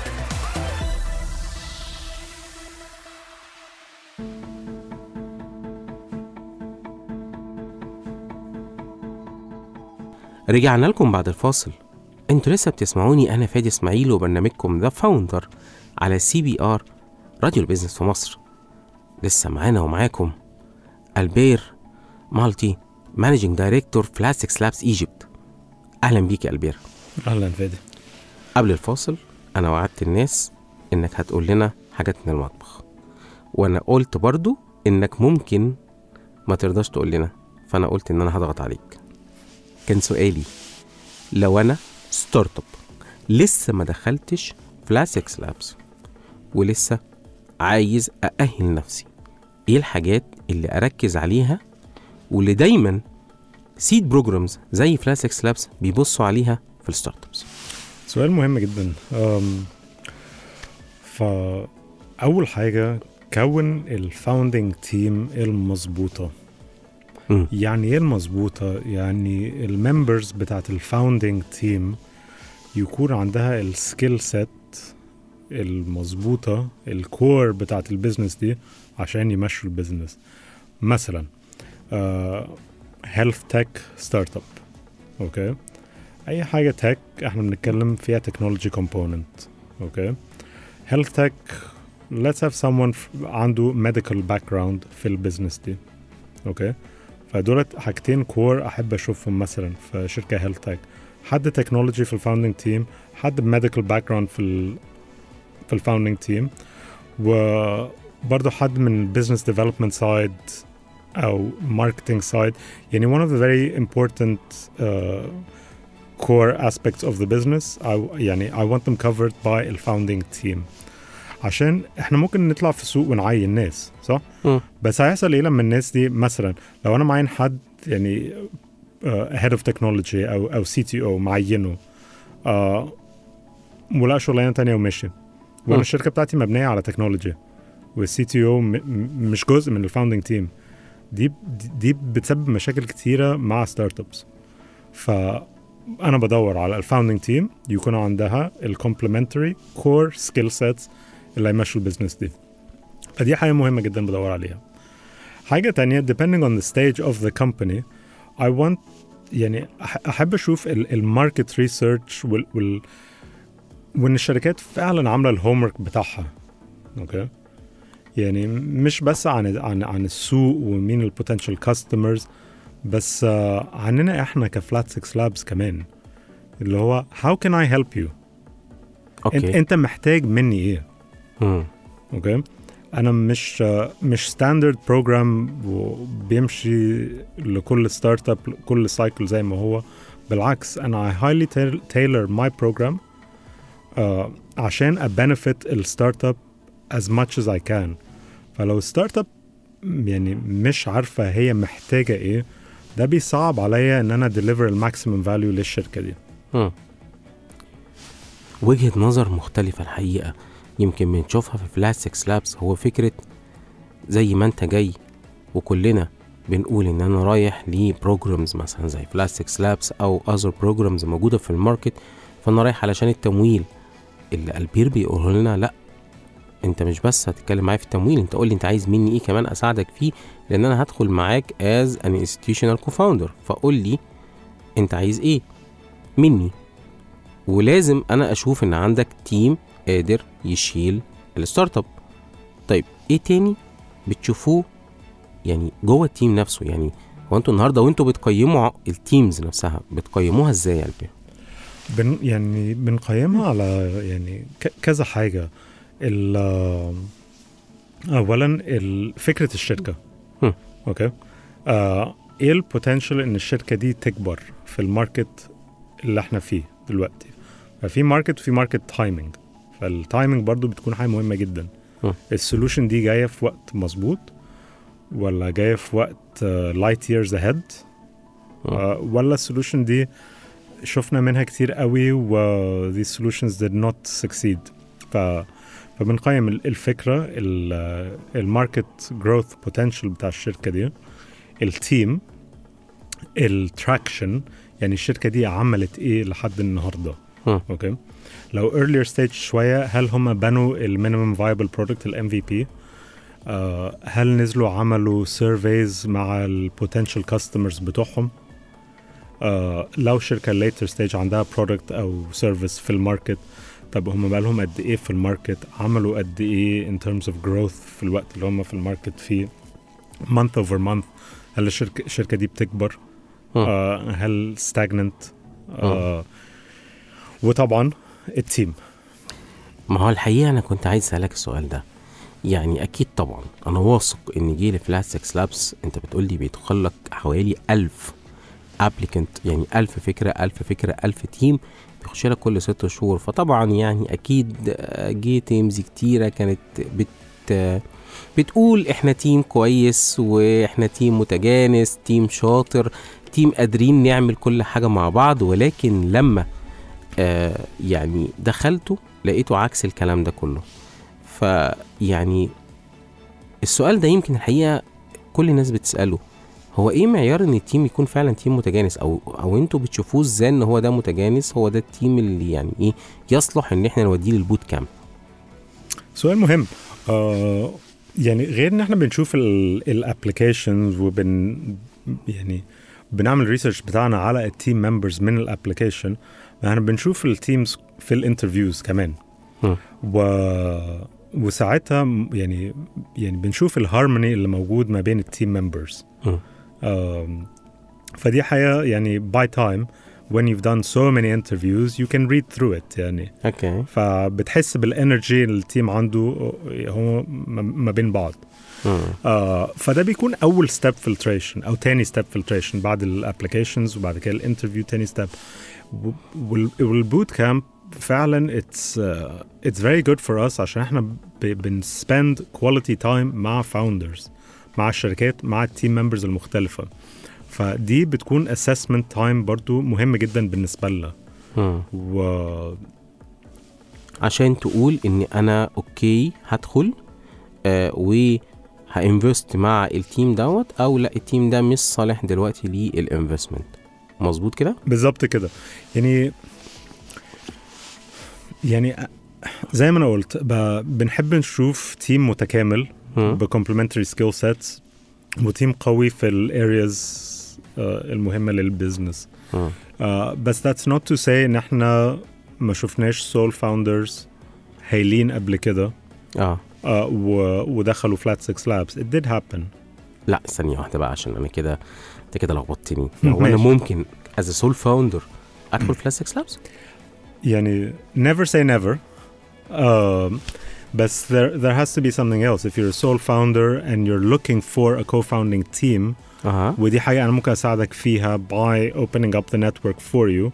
رجعنا لكم بعد الفاصل. أنتوا لسه بتسمعوني أنا فادي إسماعيل وبرنامجكم The Founder على CBR راديو ال business في مصر. لسه معانا ومعاكم ألبير مالطي managing director Flat6Labs Egypt أهلا بيك يا ألبير أهلا فادي. قبل الفاصل أنا وعدت الناس إنك هتقول لنا حاجات من المطبخ. وأنا قلت برضو إنك ممكن ما ترضاش تقول لنا فأنا قلت إن أنا هضغط عليك. كان سؤالي لو أنا startup لسه ما دخلتش Flat6Labs ولسه عايز أأهل نفسي إيه الحاجات اللي أركز عليها واللي دايما seed programs زي Flat6Labs بيبصوا عليها في ال startups سؤال مهم جدا أم فأول حاجة كون ال founding team المظبوطة مم. يعني إيه المظبوطة؟ يعني ال members بتاعت ال founding team يكون عندها ال skill set المظبوطة ال core بتاعت ال business دي عشان يمشوا ال business مثلا health tech startup أوكي أي حاجة tech إحنا بنتكلم فيها technology component أوكي health tech let's have someone f- عنده medical background في ال business دي. أوكي فدولت حاجتين core أحب أشوفهم مثلا في شركة health tech حد technology في ال founding team حد medical background في ال في ال founding team وبرضه حد من ال business development side أو marketing side يعني one of the very important uh, core aspects of the business I, يعني I want them covered by ال founding team عشان إحنا ممكن نطلع في السوق ونعين ناس صح؟ مم. بس هيحصل إيه لما الناس دي مثلا لو أنا معين حد يعني head of technology أو أو CTO معينه آه ولقى شغلانة تانية ومشي وأنا. الشركة بتاعتي مبنية على technology وال CTO مش جزء من ال founding team دي دي بتسبب مشاكل كتيرة مع startups فانا بدور على ال founding team يكون عندها ال complementary core skill sets اللي هيمشوا ال business دي. فدي حاجة مهمة جدا بدور عليها. حاجة تانية depending on the stage of the company I want يعني أحب أشوف ال market research وال, وال وإن الشركات فعلا عاملة ال homework بتاعها. okay يعني مش بس عن عن عن السوق ومين ال potential customers بس آه، عننا إحنا ك Flat6Labs كمان اللي هو how can I help you انت okay. أنت محتاج مني إيه؟ مم. okay؟ أنا مش مش standard program وبيمشي لكل startup كل cycle زي ما هو. بالعكس أنا tail- tailor my program uh, عشان أ benefit ال startup as much as I can. فلو ال startup يعني مش عارفة هي محتاجة إيه ده بيصعب عليا ان أنا deliver ال maximum value للشركة دي. مم. وجهة نظر مختلفة الحقيقة. يمكن بنشوفها في Flat6Labs هو فكرة زي ما انت جاي وكلنا بنقول ان أنا رايح ل programs مثلا زي Flat6Labs أو other programs موجودة في ال market فانا رايح علشان التمويل. اللي ألبير بيقول لنا لا انت مش بس هتتكلم معايا في التمويل انت قول لي انت عايز مني إيه كمان اساعدك فيه لأن أنا هدخل معاك as an institutional cofounder فقول لي انت عايز إيه مني. ولازم أنا أشوف ان عندك team قادر يشيل ال startup طيب إيه تاني بتشوفوه؟ يعني جوه ال team نفسه يعني هو أنتوا النهارده وانتوا بتقيموا ال teams نفسها بتقيموها إزاي يا بن يعني بنقيمها على يعني كذا حاجة. ال أولا ال- فكرة الشركة. هم. okay. آه إيه ال potential إن الشركة دي تكبر في ال market اللي إحنا فيه دلوقتي؟ ففي market وفي market timing فال timing برضو بتكون حاجة مهمة جدا. ال solution دي جاية في وقت مظبوط ولا جاية في وقت light years ahead. ولا ال solution دي شفنا منها كتير قوي و these solutions did not succeed. ف فبنقيم ال- الفكرة ال market growth potential بتاع الشركة دي ال team ال traction يعني الشركة دي عملت إيه لحد النهارده. okay؟ لو earlier stage شوية هل هم بنوا ال minimum viable product ال MVP هل نزلوا عملوا surveys مع ال potential customers بتوعهم؟ آه لو شركة later stage عندها product أو service في ال market طب هم بقالهم قد إيه في ال market؟ عملوا قد إيه in terms of growth في الوقت اللي هم في ال market فيه؟ month over month هل الشركة الشركة دي بتكبر؟ مم. آه هل stagnant آه. وطبعا ال team ما هو الحقيقة أنا كنت عايز أسألك السؤال ده. يعني أكيد طبعا أنا واثق إن جيل Flat6Labs أنت بتقول لي بيدخل لك حوالي 1000 applicant يعني 1000 فكرة 1000 فكرة 1000 team بيخش لك كل ست شهور. فطبعا يعني أكيد آه، جه teams كتيرة كانت بت آه، بتقول إحنا team كويس وإحنا team متجانس team شاطر team قادرين نعمل كل حاجة مع بعض. ولكن لما آه يعني دخلته لقيته عكس الكلام ده كله. فيعني السؤال ده يمكن الحقيقة كل الناس بتسأله. هو إيه معيار ان ال team يكون فعلا team متجانس؟ أو أو أنتوا بتشوفوه إزاي ان هو ده متجانس؟ هو ده ال team اللي يعني إيه يصلح ان إحنا نوديه لل boot camp؟ سؤال مهم. آه يعني غير ان إحنا بنشوف ال applications وبن يعني بنعمل research بتاعنا على ال team members من ال application إحنا بنشوف ال teams في ال interviews كمان. و وساعتها يعني يعني بنشوف الهارموني اللي موجود ما بين ال team members مم. فدي حقيقة يعني by time when you've done so many interviews you can read through it يعني. okay فبتحس بال energy اللي ال team عنده هو ما بين بعض. مم. آه فده بيكون أول step filtration أو تاني step filtration بعد ال applications وبعد كده ال interview تاني step وال boot camp فعلا it's it's very good for us عشان إحنا بن spend quality time مع founders مع الشركات مع ال team members المختلفة. فدي بتكون assessment time برضو مهم جدا بالنسبة لنا. و عشان تقول إن أنا okay هدخل آه و ه invest مع ال team دوت أو لأ ال team ده مش صالح دلوقتي لل investment مظبوط كده؟ بالظبط كده. يعني يعني زي ما أنا قلت بنحب نشوف team متكامل. ب complementary skill sets و team قوي في ال areas المهمة لل business. آه، بس that's not to say إن إحنا ما شفناش sole founders هايلين قبل كده. آه. آه، و- ودخلوا Flat6Labs it did happen. لا ثانية واحدة بقى عشان أنا كده أنت كده لخبطتني. هو أنا. ممكن as sole founder أدخل Flat6Labs يعني never say never. um, بس there, there has to be something else if you're a sole founder and you're looking for a co-founding team اها ودي حاجة أنا ممكن أساعدك فيها by opening up the network for you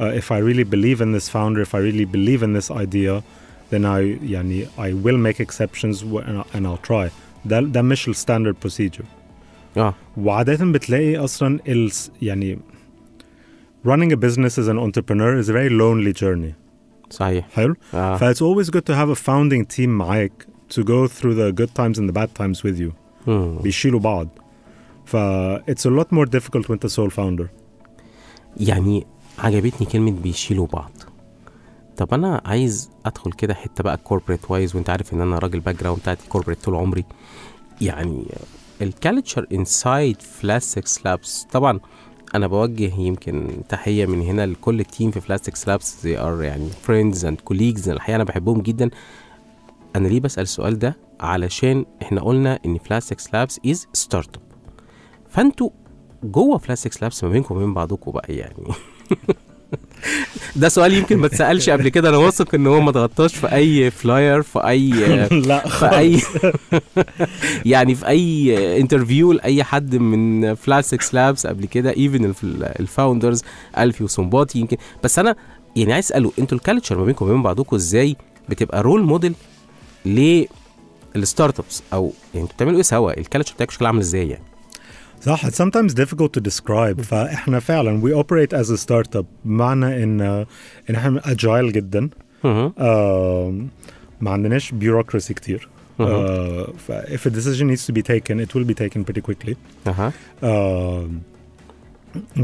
uh, if I really believe in this founder if I really believe in this idea then I يعني I will make exceptions w- and I'll- and I'll try ده ده مش ال standard procedure اه وعادة بتلاقي أصلا ال يعني running a business as an entrepreneur is a very lonely journey صحيح. حلو. آه. ف it's always good to have a founding team معاك to go through the good times and the bad times with you. مم. بيشيلوا بعض. ف it's a lot more difficult when a sole founder. يعني عجبتني كلمة بيشيلوا بعض. طب أنا عايز أدخل كده حتة بقى corporate wise وأنت عارف إن أنا راجل background بتاعتي corporate طول عمري. يعني ال culture inside Flat6Labs طبعا أنا بوجه يمكن تحية من هنا لكل ال team في Flat6Labs they are يعني friends and colleagues الحقيقة أنا بحبهم جدا. أنا ليه بسأل السؤال ده؟ علشان إحنا قلنا إن Flat6Labs is startup فأنتوا جوه Flat6Labs ما بينكم وبين بعضكم بقى يعني. ده سؤال يمكن ما اتسألش قبل كده. أنا واثق إن هو ما اتغطاش في أي flyer في أي لا في أي يعني في أي interview لأي حد من Flat6Labs قبل كده even ال founders الفي وسنباطي يمكن. بس أنا يعني عايز أسأله أنتوا ال culture ما بينكم وبين بعضكم إزاي بتبقى role model ل ال startups أو يعني أنتوا بتعملوا إيه سوا؟ ال culture بتاعك شكلها عامل إزاي يعني؟ صح it's sometimes difficult to describe فاحنا فعلا we operate as a startup بمعنى ان ان احنا agile جدا مهم. آم، ما عندناش bureaucracy كتير مهم. آه، ف if a decision needs to be taken it will be taken pretty quickly اها آم،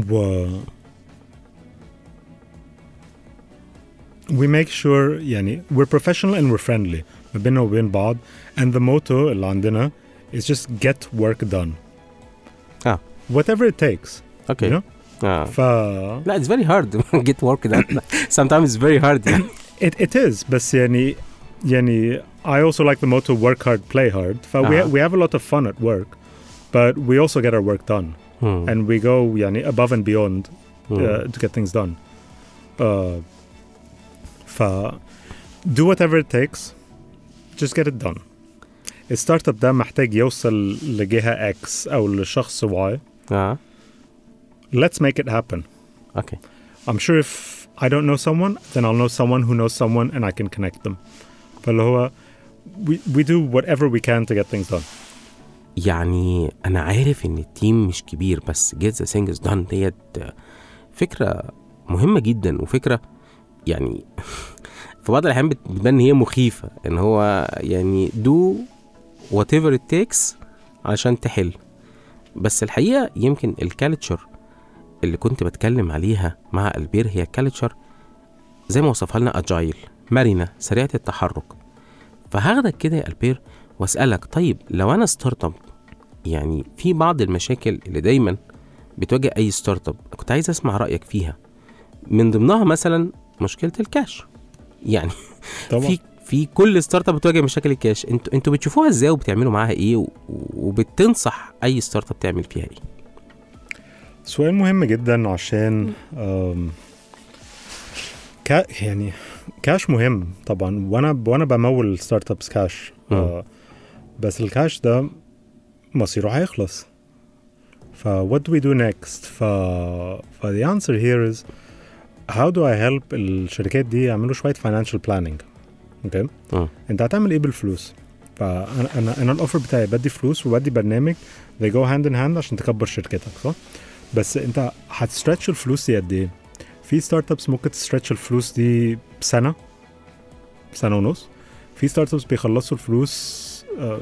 و we make sure يعني we're professional and we're friendly ما بيننا وبين بعض and the motto اللي عندنا is just get work done آه. whatever it takes اوكي you know اه ف لا it's very hard get work done sometimes it's very hard يعني it, it is بس يعني يعني I also like the motto work hard play hard ف we, آه. we have a lot of fun at work but we also get our work done مم. and we go يعني above and beyond مم. uh, to get things done. Uh, ف do whatever it takes just get it done. الستارت اب ده محتاج يوصل لجهة X أو لشخص Y. آه Let's make it happen. أوكي I'm sure if I don't know someone, then I'll know someone who knows someone and I can connect them. فاللي هو we, we do whatever we can to get things done. يعني أنا عارف ان ال team مش كبير بس get the things done ديت فكره مهمه جدا وفكره يعني في بعض الاحيان بت- بتبان ان هي مخيفه ان هو يعني do whatever it takes عشان تحل بس الحقيقة يمكن ال culture اللي كنت بتكلم عليها مع البير هي culture زي ما وصفها لنا agile مرنة سريعة التحرك. فهاخدك كده يا البير واسألك طيب لو أنا startup يعني في بعض المشاكل اللي دايما بتواجه أي startup كنت عايز أسمع رأيك فيها. من ضمنها مثلا مشكلة الكاش يعني طبعا. في في كل startup بتواجه مشاكل الكاش أنتوا أنتوا بتشوفوها إزاي وبتعملوا معاها إيه و- وبتنصح اي startup تعمل فيها إيه؟ سؤال مهم جدا عشان كا يعني كاش مهم طبعا. وأنا وأنا بمول startups cash. آه، بس الكاش ده مصيره هيخلص. ف what do we do next? ف ف the answer here is how do I help الشركات دي يعملوا شوية financial planning okay مم. انت هتعمل إيه بالفلوس؟ فانا أنا أنا ال offer بتاعي بدي فلوس وبدي برنامج. They go hand in hand عشان تكبر شركتك صح؟ بس انت هت stretch الفلوس دي قد إيه؟ في startups ممكن ت stretch الفلوس دي سنة سنة ونص. في startups بيخلصوا الفلوس آه،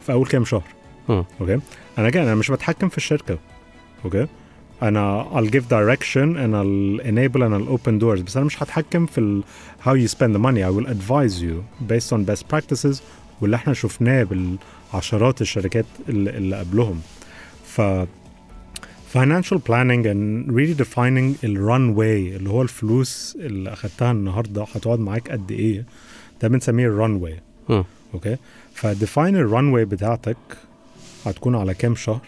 في أول كام شهر. مم. Okay? أنا كده أنا مش بتحكم في الشركة. Okay? أنا I'll give direction and I'll enable and I'll open doors. بس أنا مش هتحكم في ال how you spend the money. I will advise you based on best practices واللي إحنا شفناه بالعشرات الشركات اللي, اللي قبلهم. ف financial planning and really defining ال runway اللي هو الفلوس اللي أخدتها النهارده هتقعد معاك قد إيه. ده بنسميه ال runway مم. Okay ف define ال runway بتاعتك هتكون على كام شهر؟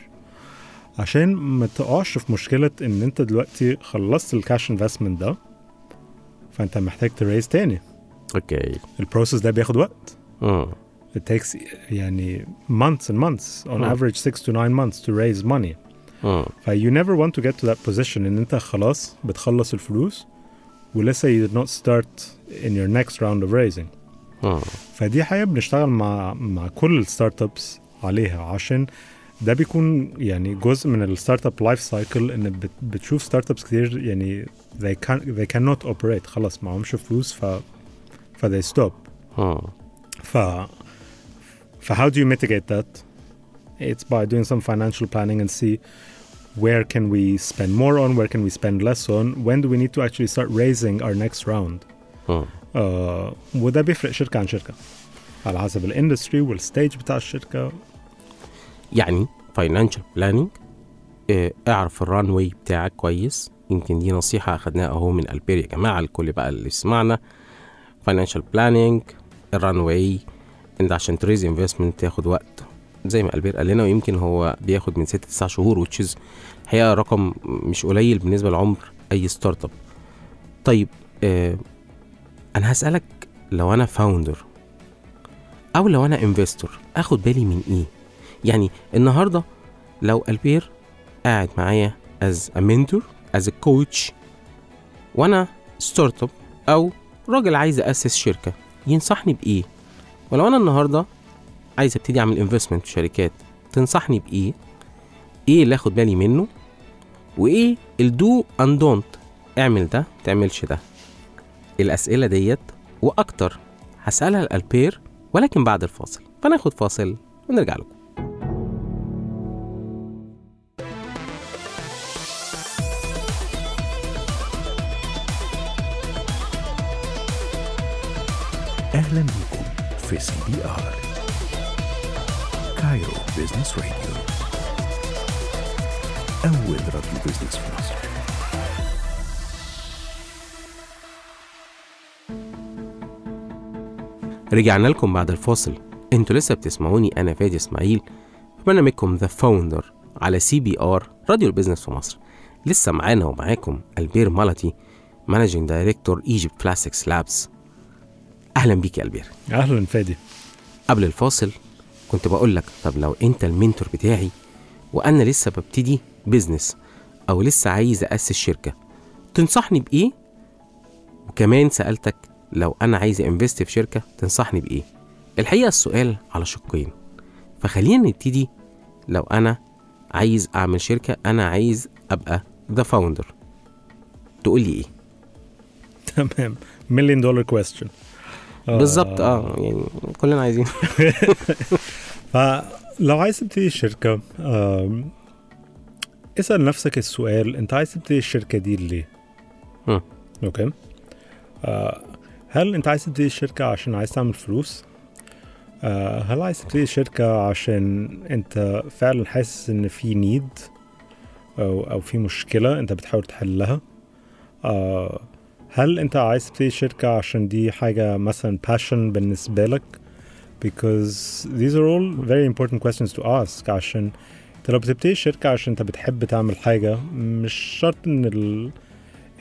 عشان ما تقعش في مشكلة إن أنت دلوقتي خلصت ال cash investment ده فأنت محتاج ت raise تاني okay ال process ده بياخد وقت مم. it takes يعني months and months on Hmm. average 6 to 9 months to raise money مم. ف you never want to get to that position إن أنت خلاص بتخلص الفلوس ولسه you did not start in your next round of raising مم. فدي حاجة بنشتغل مع مع كل ال startups عليها عشان ده بيكون يعني جزء من ال startup life cycle ان بت بتشوف startups كتير يعني they can they cannot operate خلاص معهمش فلوس ف ف they stop مم. ف ف how do you mitigate that it's by doing some financial planning and see where can we spend more on where can we spend less on when do we need to actually start raising our next round مم. آه وده بيفرق شركه عن شركه على حسب الاندستري والستيج بتاع الشركة يعني فاينانشال بلاننج أعرف ال runway بتاعك كويس. يمكن دي نصيحة أخدناها أهو من ألبير يا جماعة الكل بقى اللي يسمعنا. financial planning ال runway أنت عشان ت raise investment تاخد وقت. زي ما ألبير قال لنا ويمكن هو بياخد من ست تسع شهور وتشيز الحقيقة رقم مش قليل بالنسبة لعمر أي startup طيب آه أنا هسألك لو أنا founder أو لو أنا investor أخد بالي من إيه؟ يعني النهارده لو ألبير قاعد معايا as a mentor as a coach وأنا startup أو راجل عايز أسس شركة ينصحني بإيه؟ ولو أنا النهارده عايز أبتدي أعمل investment في شركات تنصحني بإيه؟ إيه اللي آخد بالي منه؟ وإيه ال do and don't اعمل ده تعملش ده؟ الأسئلة ديت وأكتر هسألها لألبير ولكن بعد الفاصل. فناخد فاصل ونرجع لكم. CBR Cairo Business Radio أول راديو business في مصر. رجعنا لكم بعد الفاصل. أنتوا لسه بتسمعوني أنا فادي إسماعيل في برنامجكم The Founder على CBR Radio ال business في مصر. لسه معانا ومعاكم ألبير مالتي managing director Egypt Plastics Labs أهلا بيك يا ألبير. أهلا فادي. قبل الفاصل كنت بقول لك طب لو أنت ال mentor بتاعي وأنا لسه ببتدي business أو لسه عايز أسس شركة تنصحني بإيه؟ وكمان سألتك لو أنا عايز invest في شركة تنصحني بإيه؟ الحقيقة السؤال على شقين. فخلينا نبتدي لو أنا عايز أعمل شركة أنا عايز أبقى the founder تقول لي إيه؟ تمام. مليون دولار question بالظبط آه يعني كلنا عايزين فلو عايز تبتدي شركة آم، اسأل نفسك السؤال انت عايز تبتدي الشركة دي ليه؟ مم. أوكي آه، هل انت عايز تبتدي الشركة عشان عايز تعمل فلوس؟ آه، هل عايز تبتدي شركة عشان انت فعلا حاسس إن في نيد أو أو في مشكلة انت بتحاول تحلها؟ آه، هل انت عايز تبتدي شركة عشان دي حاجة مثلا passion بالنسبة لك؟ because these are all very important questions to ask عشان انت لو بتبتدي شركة عشان انت بتحب تعمل حاجة مش شرط ان ال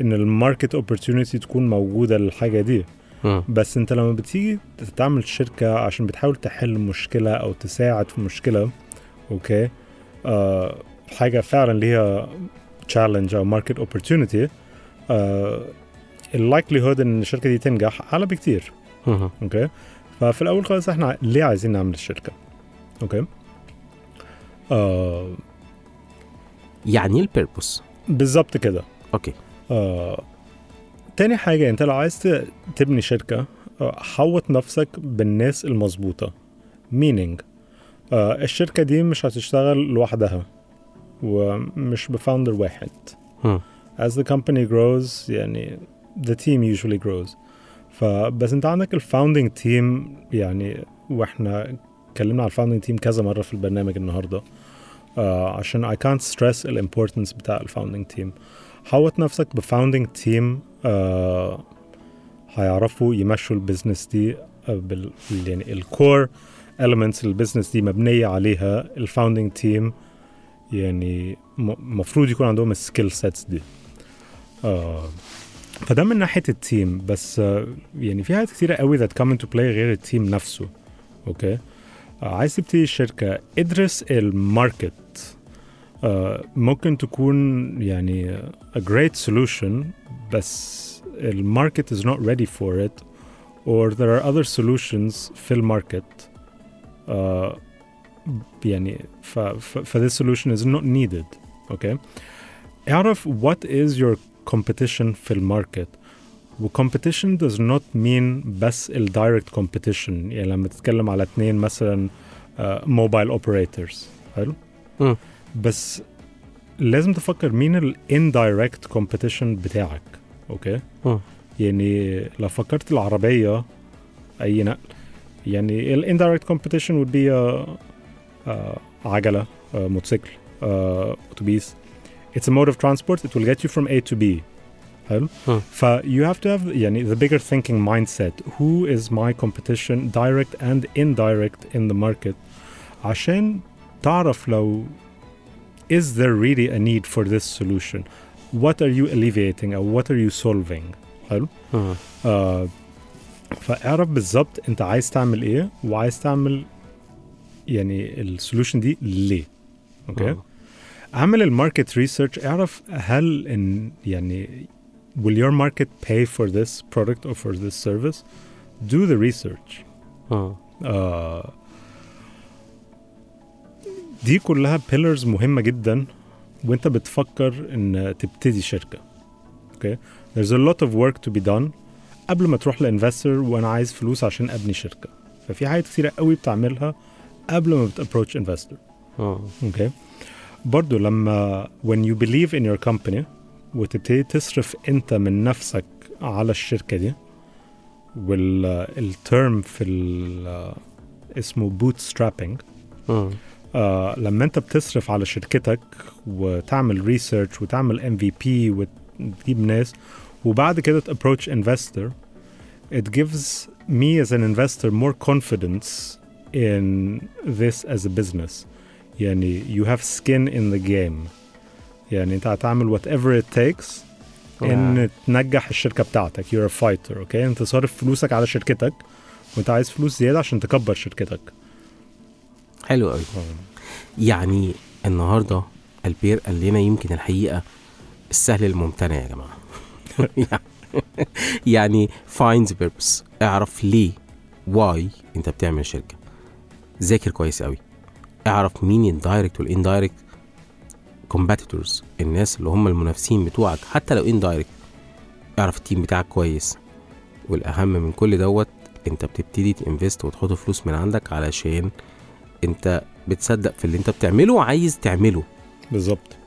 ان ال market opportunity تكون موجودة للحاجة دي مم. بس انت لما بتيجي تعمل شركة عشان بتحاول تحل مشكلة أو تساعد في مشكلة okay آه حاجة فعلا ليها challenge أو market opportunity آه ال likelihood إن الشركة دي تنجح أعلى بكتير. okay؟ ففي الأول خالص إحنا ليه عايزين نعمل الشركة؟ okay؟ آه. يعني ال purpose بالظبط كده. okay. آه. تاني حاجة أنت لو عايز تبني شركة آه، حوط نفسك بالناس المظبوطة. Meaning آه الشركة دي مش هتشتغل لوحدها ومش ب founder واحد. مم. as the company grows يعني the team usually grows. فبس انت عندك ال founding team يعني وإحنا اتكلمنا على ال founding team كذا مرة في البرنامج النهارده. آه عشان I can't stress ال importance بتاع ال founding team حوط نفسك ب founding team آه هيعرفوا يمشوا ال business دي آه، بال يعني ال core elements ال business دي مبنية عليها. ال founding team يعني المفروض يكون عندهم ال skill sets دي. آه فده من ناحية ال team بس آه يعني في حاجات كتيرة قوي that come into play غير ال team نفسه okay آه عايز تبتدي الشركة. ادرس ال market. آه ممكن تكون يعني a great solution بس ال market is not ready for it or there are other solutions في ال market. آه يعني ف, ف, ف this solution is not needed okay اعرف what is your competition في ال market. و competition does not mean بس ال direct competition. يعني لما تتكلم على اتنين مثلا mobile operators حلو. بس لازم تفكر مين ال indirect competition بتاعك. okay؟ مم. يعني لو فكرت العربية أي نقل يعني ال indirect competition would be uh, uh, عجلة uh, موتوسيكل uh, أتوبيس. it's a mode of transport it will get you from A to B حلو مم. ف you have to have يعني the bigger thinking mindset who is my competition direct and indirect in the market عشان تعرف لو is there really a need for this solution what are you alleviating or what are you solving حلو مم. آه فاعرف بالظبط انت عايز تعمل ايه وعايز تعمل يعني السولوشن دي ليه اوكي مم. اعمل ال market research اعرف هل إن يعني will your market pay for this product or for this service do the research. مم. آه. دي كلها pillars مهمة جدا وانت بتفكر إن تبتدي شركة. okay there's a lot of work to be done. قبل ما تروح ل investor وأنا عايز فلوس عشان أبني شركة. ففي حاجات كتيرة قوي بتعملها قبل ما بت approach investor مم. okay برضو لما when you believe in your company وتبتدي تصرف انت من نفسك على الشركة دي وال term في ال اسمه bootstrapping مم. آه لما انت بتصرف على شركتك وتعمل research وتعمل MVP وتجيب ناس وبعد كده ت approach investor it gives me as an investor more confidence in this as a business يعني you have skin in the game. يعني انت هتعمل whatever it takes إن تنجح الشركة بتاعتك. You're a fighter okay انت صارف فلوسك على شركتك وانت عايز فلوس زيادة عشان تكبر شركتك. حلو قوي. يعني النهارده البير قال لنا يمكن الحقيقة السهل الممتنع يا جماعة. يعني find purpose اعرف ليه why انت بتعمل شركه ذاكر كويس قوي. اعرف مين ال direct وال indirect competitors الناس اللي هم المنافسين بتوعك حتى لو indirect اعرف ال team بتاعك كويس. والأهم من كل دوت انت بتبتدي ت invest وتحط فلوس من عندك علشان انت بتصدق في اللي انت بتعمله وعايز تعمله. بالظبط.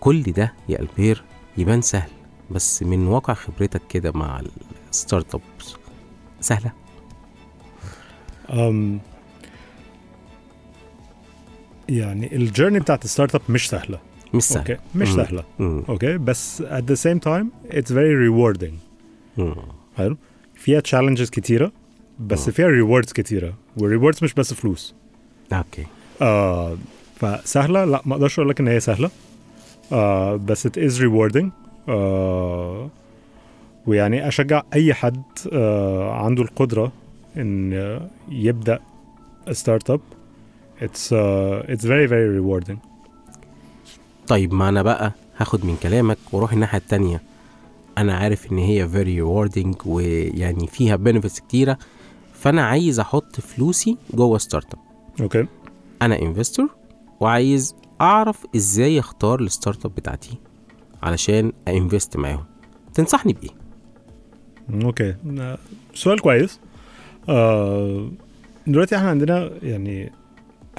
كل ده يا البير يبان سهل بس من واقع خبرتك كده مع ال startups سهلة؟ أم يعني ال journey بتاعت ال startup مش سهلة. مش سهل. okay؟ مش مم. سهلة. مم. okay؟ بس at the same time it's very rewarding. مم. حلو؟ فيها challenges كتيرة بس مم. فيها rewards كتيرة. وال rewards مش بس فلوس. okay. آه فسهلة؟ لا ما أقدرش أقول لك إن هي سهلة. آه بس is rewarding. آه ويعني أشجع أي حد آه عنده القدرة إن يبدأ startup it's uh, it's very very rewarding. طيب ما أنا بقى هاخد من كلامك وأروح الناحية التانية. أنا عارف إن هي very rewarding ويعني فيها benefits كتيرة. فأنا عايز أحط فلوسي جوه startup okay أنا investor وعايز أعرف إزاي أختار ال startup بتاعتي علشان invest معاهم. تنصحني بإيه؟ okay سؤال كويس. آه دلوقتي إحنا عندنا يعني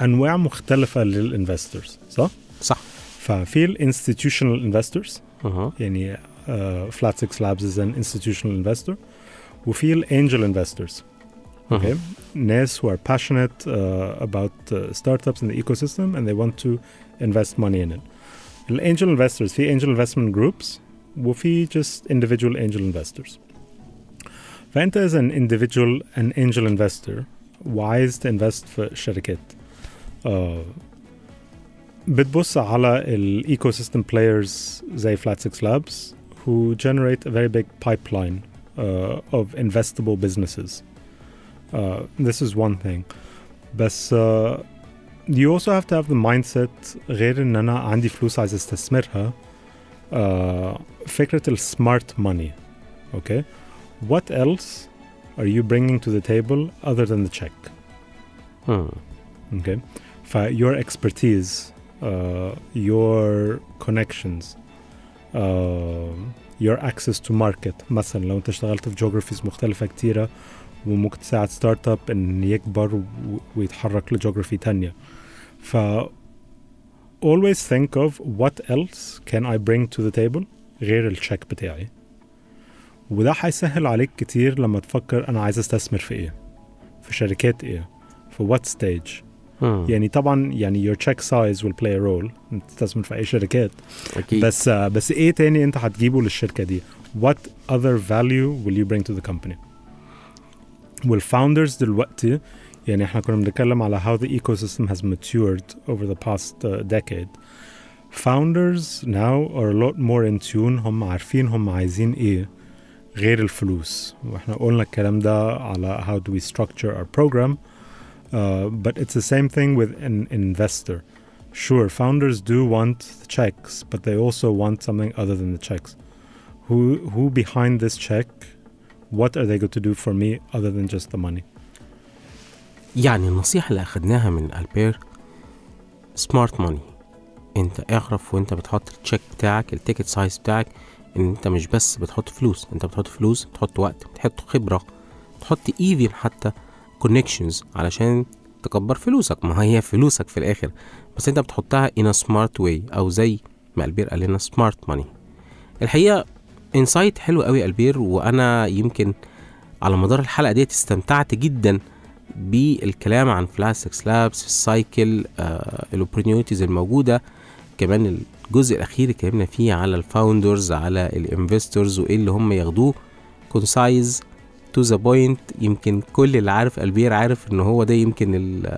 انواع مختلفه لل investors صح صح ففي الانستتيوشنال انفسترز يعني فلات 6 لابز is an institutional investor وفي الانجل انفسترز okay ناس who are passionate uh, about uh, startups in the ecosystem and they want to invest money in it الانجل investors في angel investment groups وفي just individual angel investors فانت as an individual an angel investor وعايز ت invest في شركات uh, بتبص على الايكو سيستم بلايرز زي فلات 6 لابس who generate a very big pipeline uh, of investable businesses. Uh, this is one thing. بس uh, you also have to have the mindset غير ان انا عندي فلوس عايز استثمرها uh, فكرة السمارت money. Okay? What else are you bringing to the table other than the check? مم. Okay. ف your expertise, uh, your connections, uh, your access to market. مثلا لو انت اشتغلت في geographies مختلفة كتيرة وممكن تساعد ستارت اب إن يكبر ويتحرك لجيوغرافي تانية. ف always think of what else can I bring to the table غير الشيك بتاعي. وده هيسهل عليك كتير لما تفكر أنا عايز أستثمر في إيه في شركات إيه في what stage. مم. يعني طبعا يعني your check size will play a role انت تستثمر في اي شركات اكيد بس آه، بس ايه تاني انت هتجيبه للشركه دي what other value will you bring to the company والfounders دلوقتي يعني احنا كنا بنتكلم على how the ecosystem has matured over the past uh, decade founders now are a lot more in tune هم عارفين هم عايزين ايه غير الفلوس واحنا قلنا الكلام ده على how do we structure our program uh, but it's the same thing with an investor Sure, founders do want the checks, but they also want something other than the checks. Who who behind this check? What are they going to do for me other than just the money? يعني النصيحة اللي أخدناها من ألبير سمارت ماني انت اعرف وانت بتحط التشيك بتاعك التيكت سايز بتاعك ان انت مش بس بتحط فلوس انت بتحط فلوس بتحط وقت بتحط خبرة بتحط ايفن حتى connections علشان تكبر فلوسك. ما هي فلوسك في الآخر بس أنت بتحطها in a smart way أو زي ما ألبير قال لنا smart money الحقيقة insight حلو قوي ألبير وأنا يمكن على مدار الحلقة ديت استمتعت جدا بالكلام عن Flat6Labs ال cycle آه ال opportunities الموجودة. كمان الجزء الأخير اتكلمنا فيه على ال founders على ال investors وإيه اللي هم ياخدوه concise to the point يمكن كل اللي عارف ألبير عارف إن هو ده يمكن ال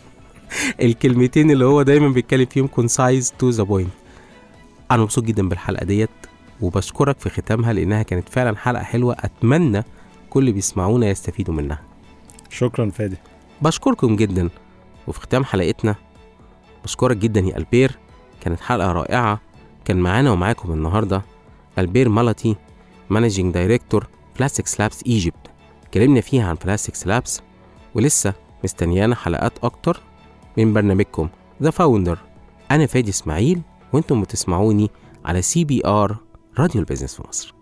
الكلمتين اللي هو دايما بيتكلم فيهم concise to the point أنا مبسوط جدا بالحلقة ديت وبشكرك في ختامها لأنها كانت فعلا حلقة حلوة أتمنى كل اللي بيسمعونا يستفيدوا منها. شكرا فادي. بشكركم جدا وفي ختام حلقتنا بشكرك جدا يا ألبير. كانت حلقة رائعة كان معانا ومعاكم النهارده ألبير مالتي managing director Flat6Labs Egypt اتكلمنا فيها عن Flat6Labs ولسه مستنيانا حلقات أكتر من برنامجكم The Founder أنا فادي إسماعيل وأنتم بتسمعوني على CBR Radio ال business في مصر.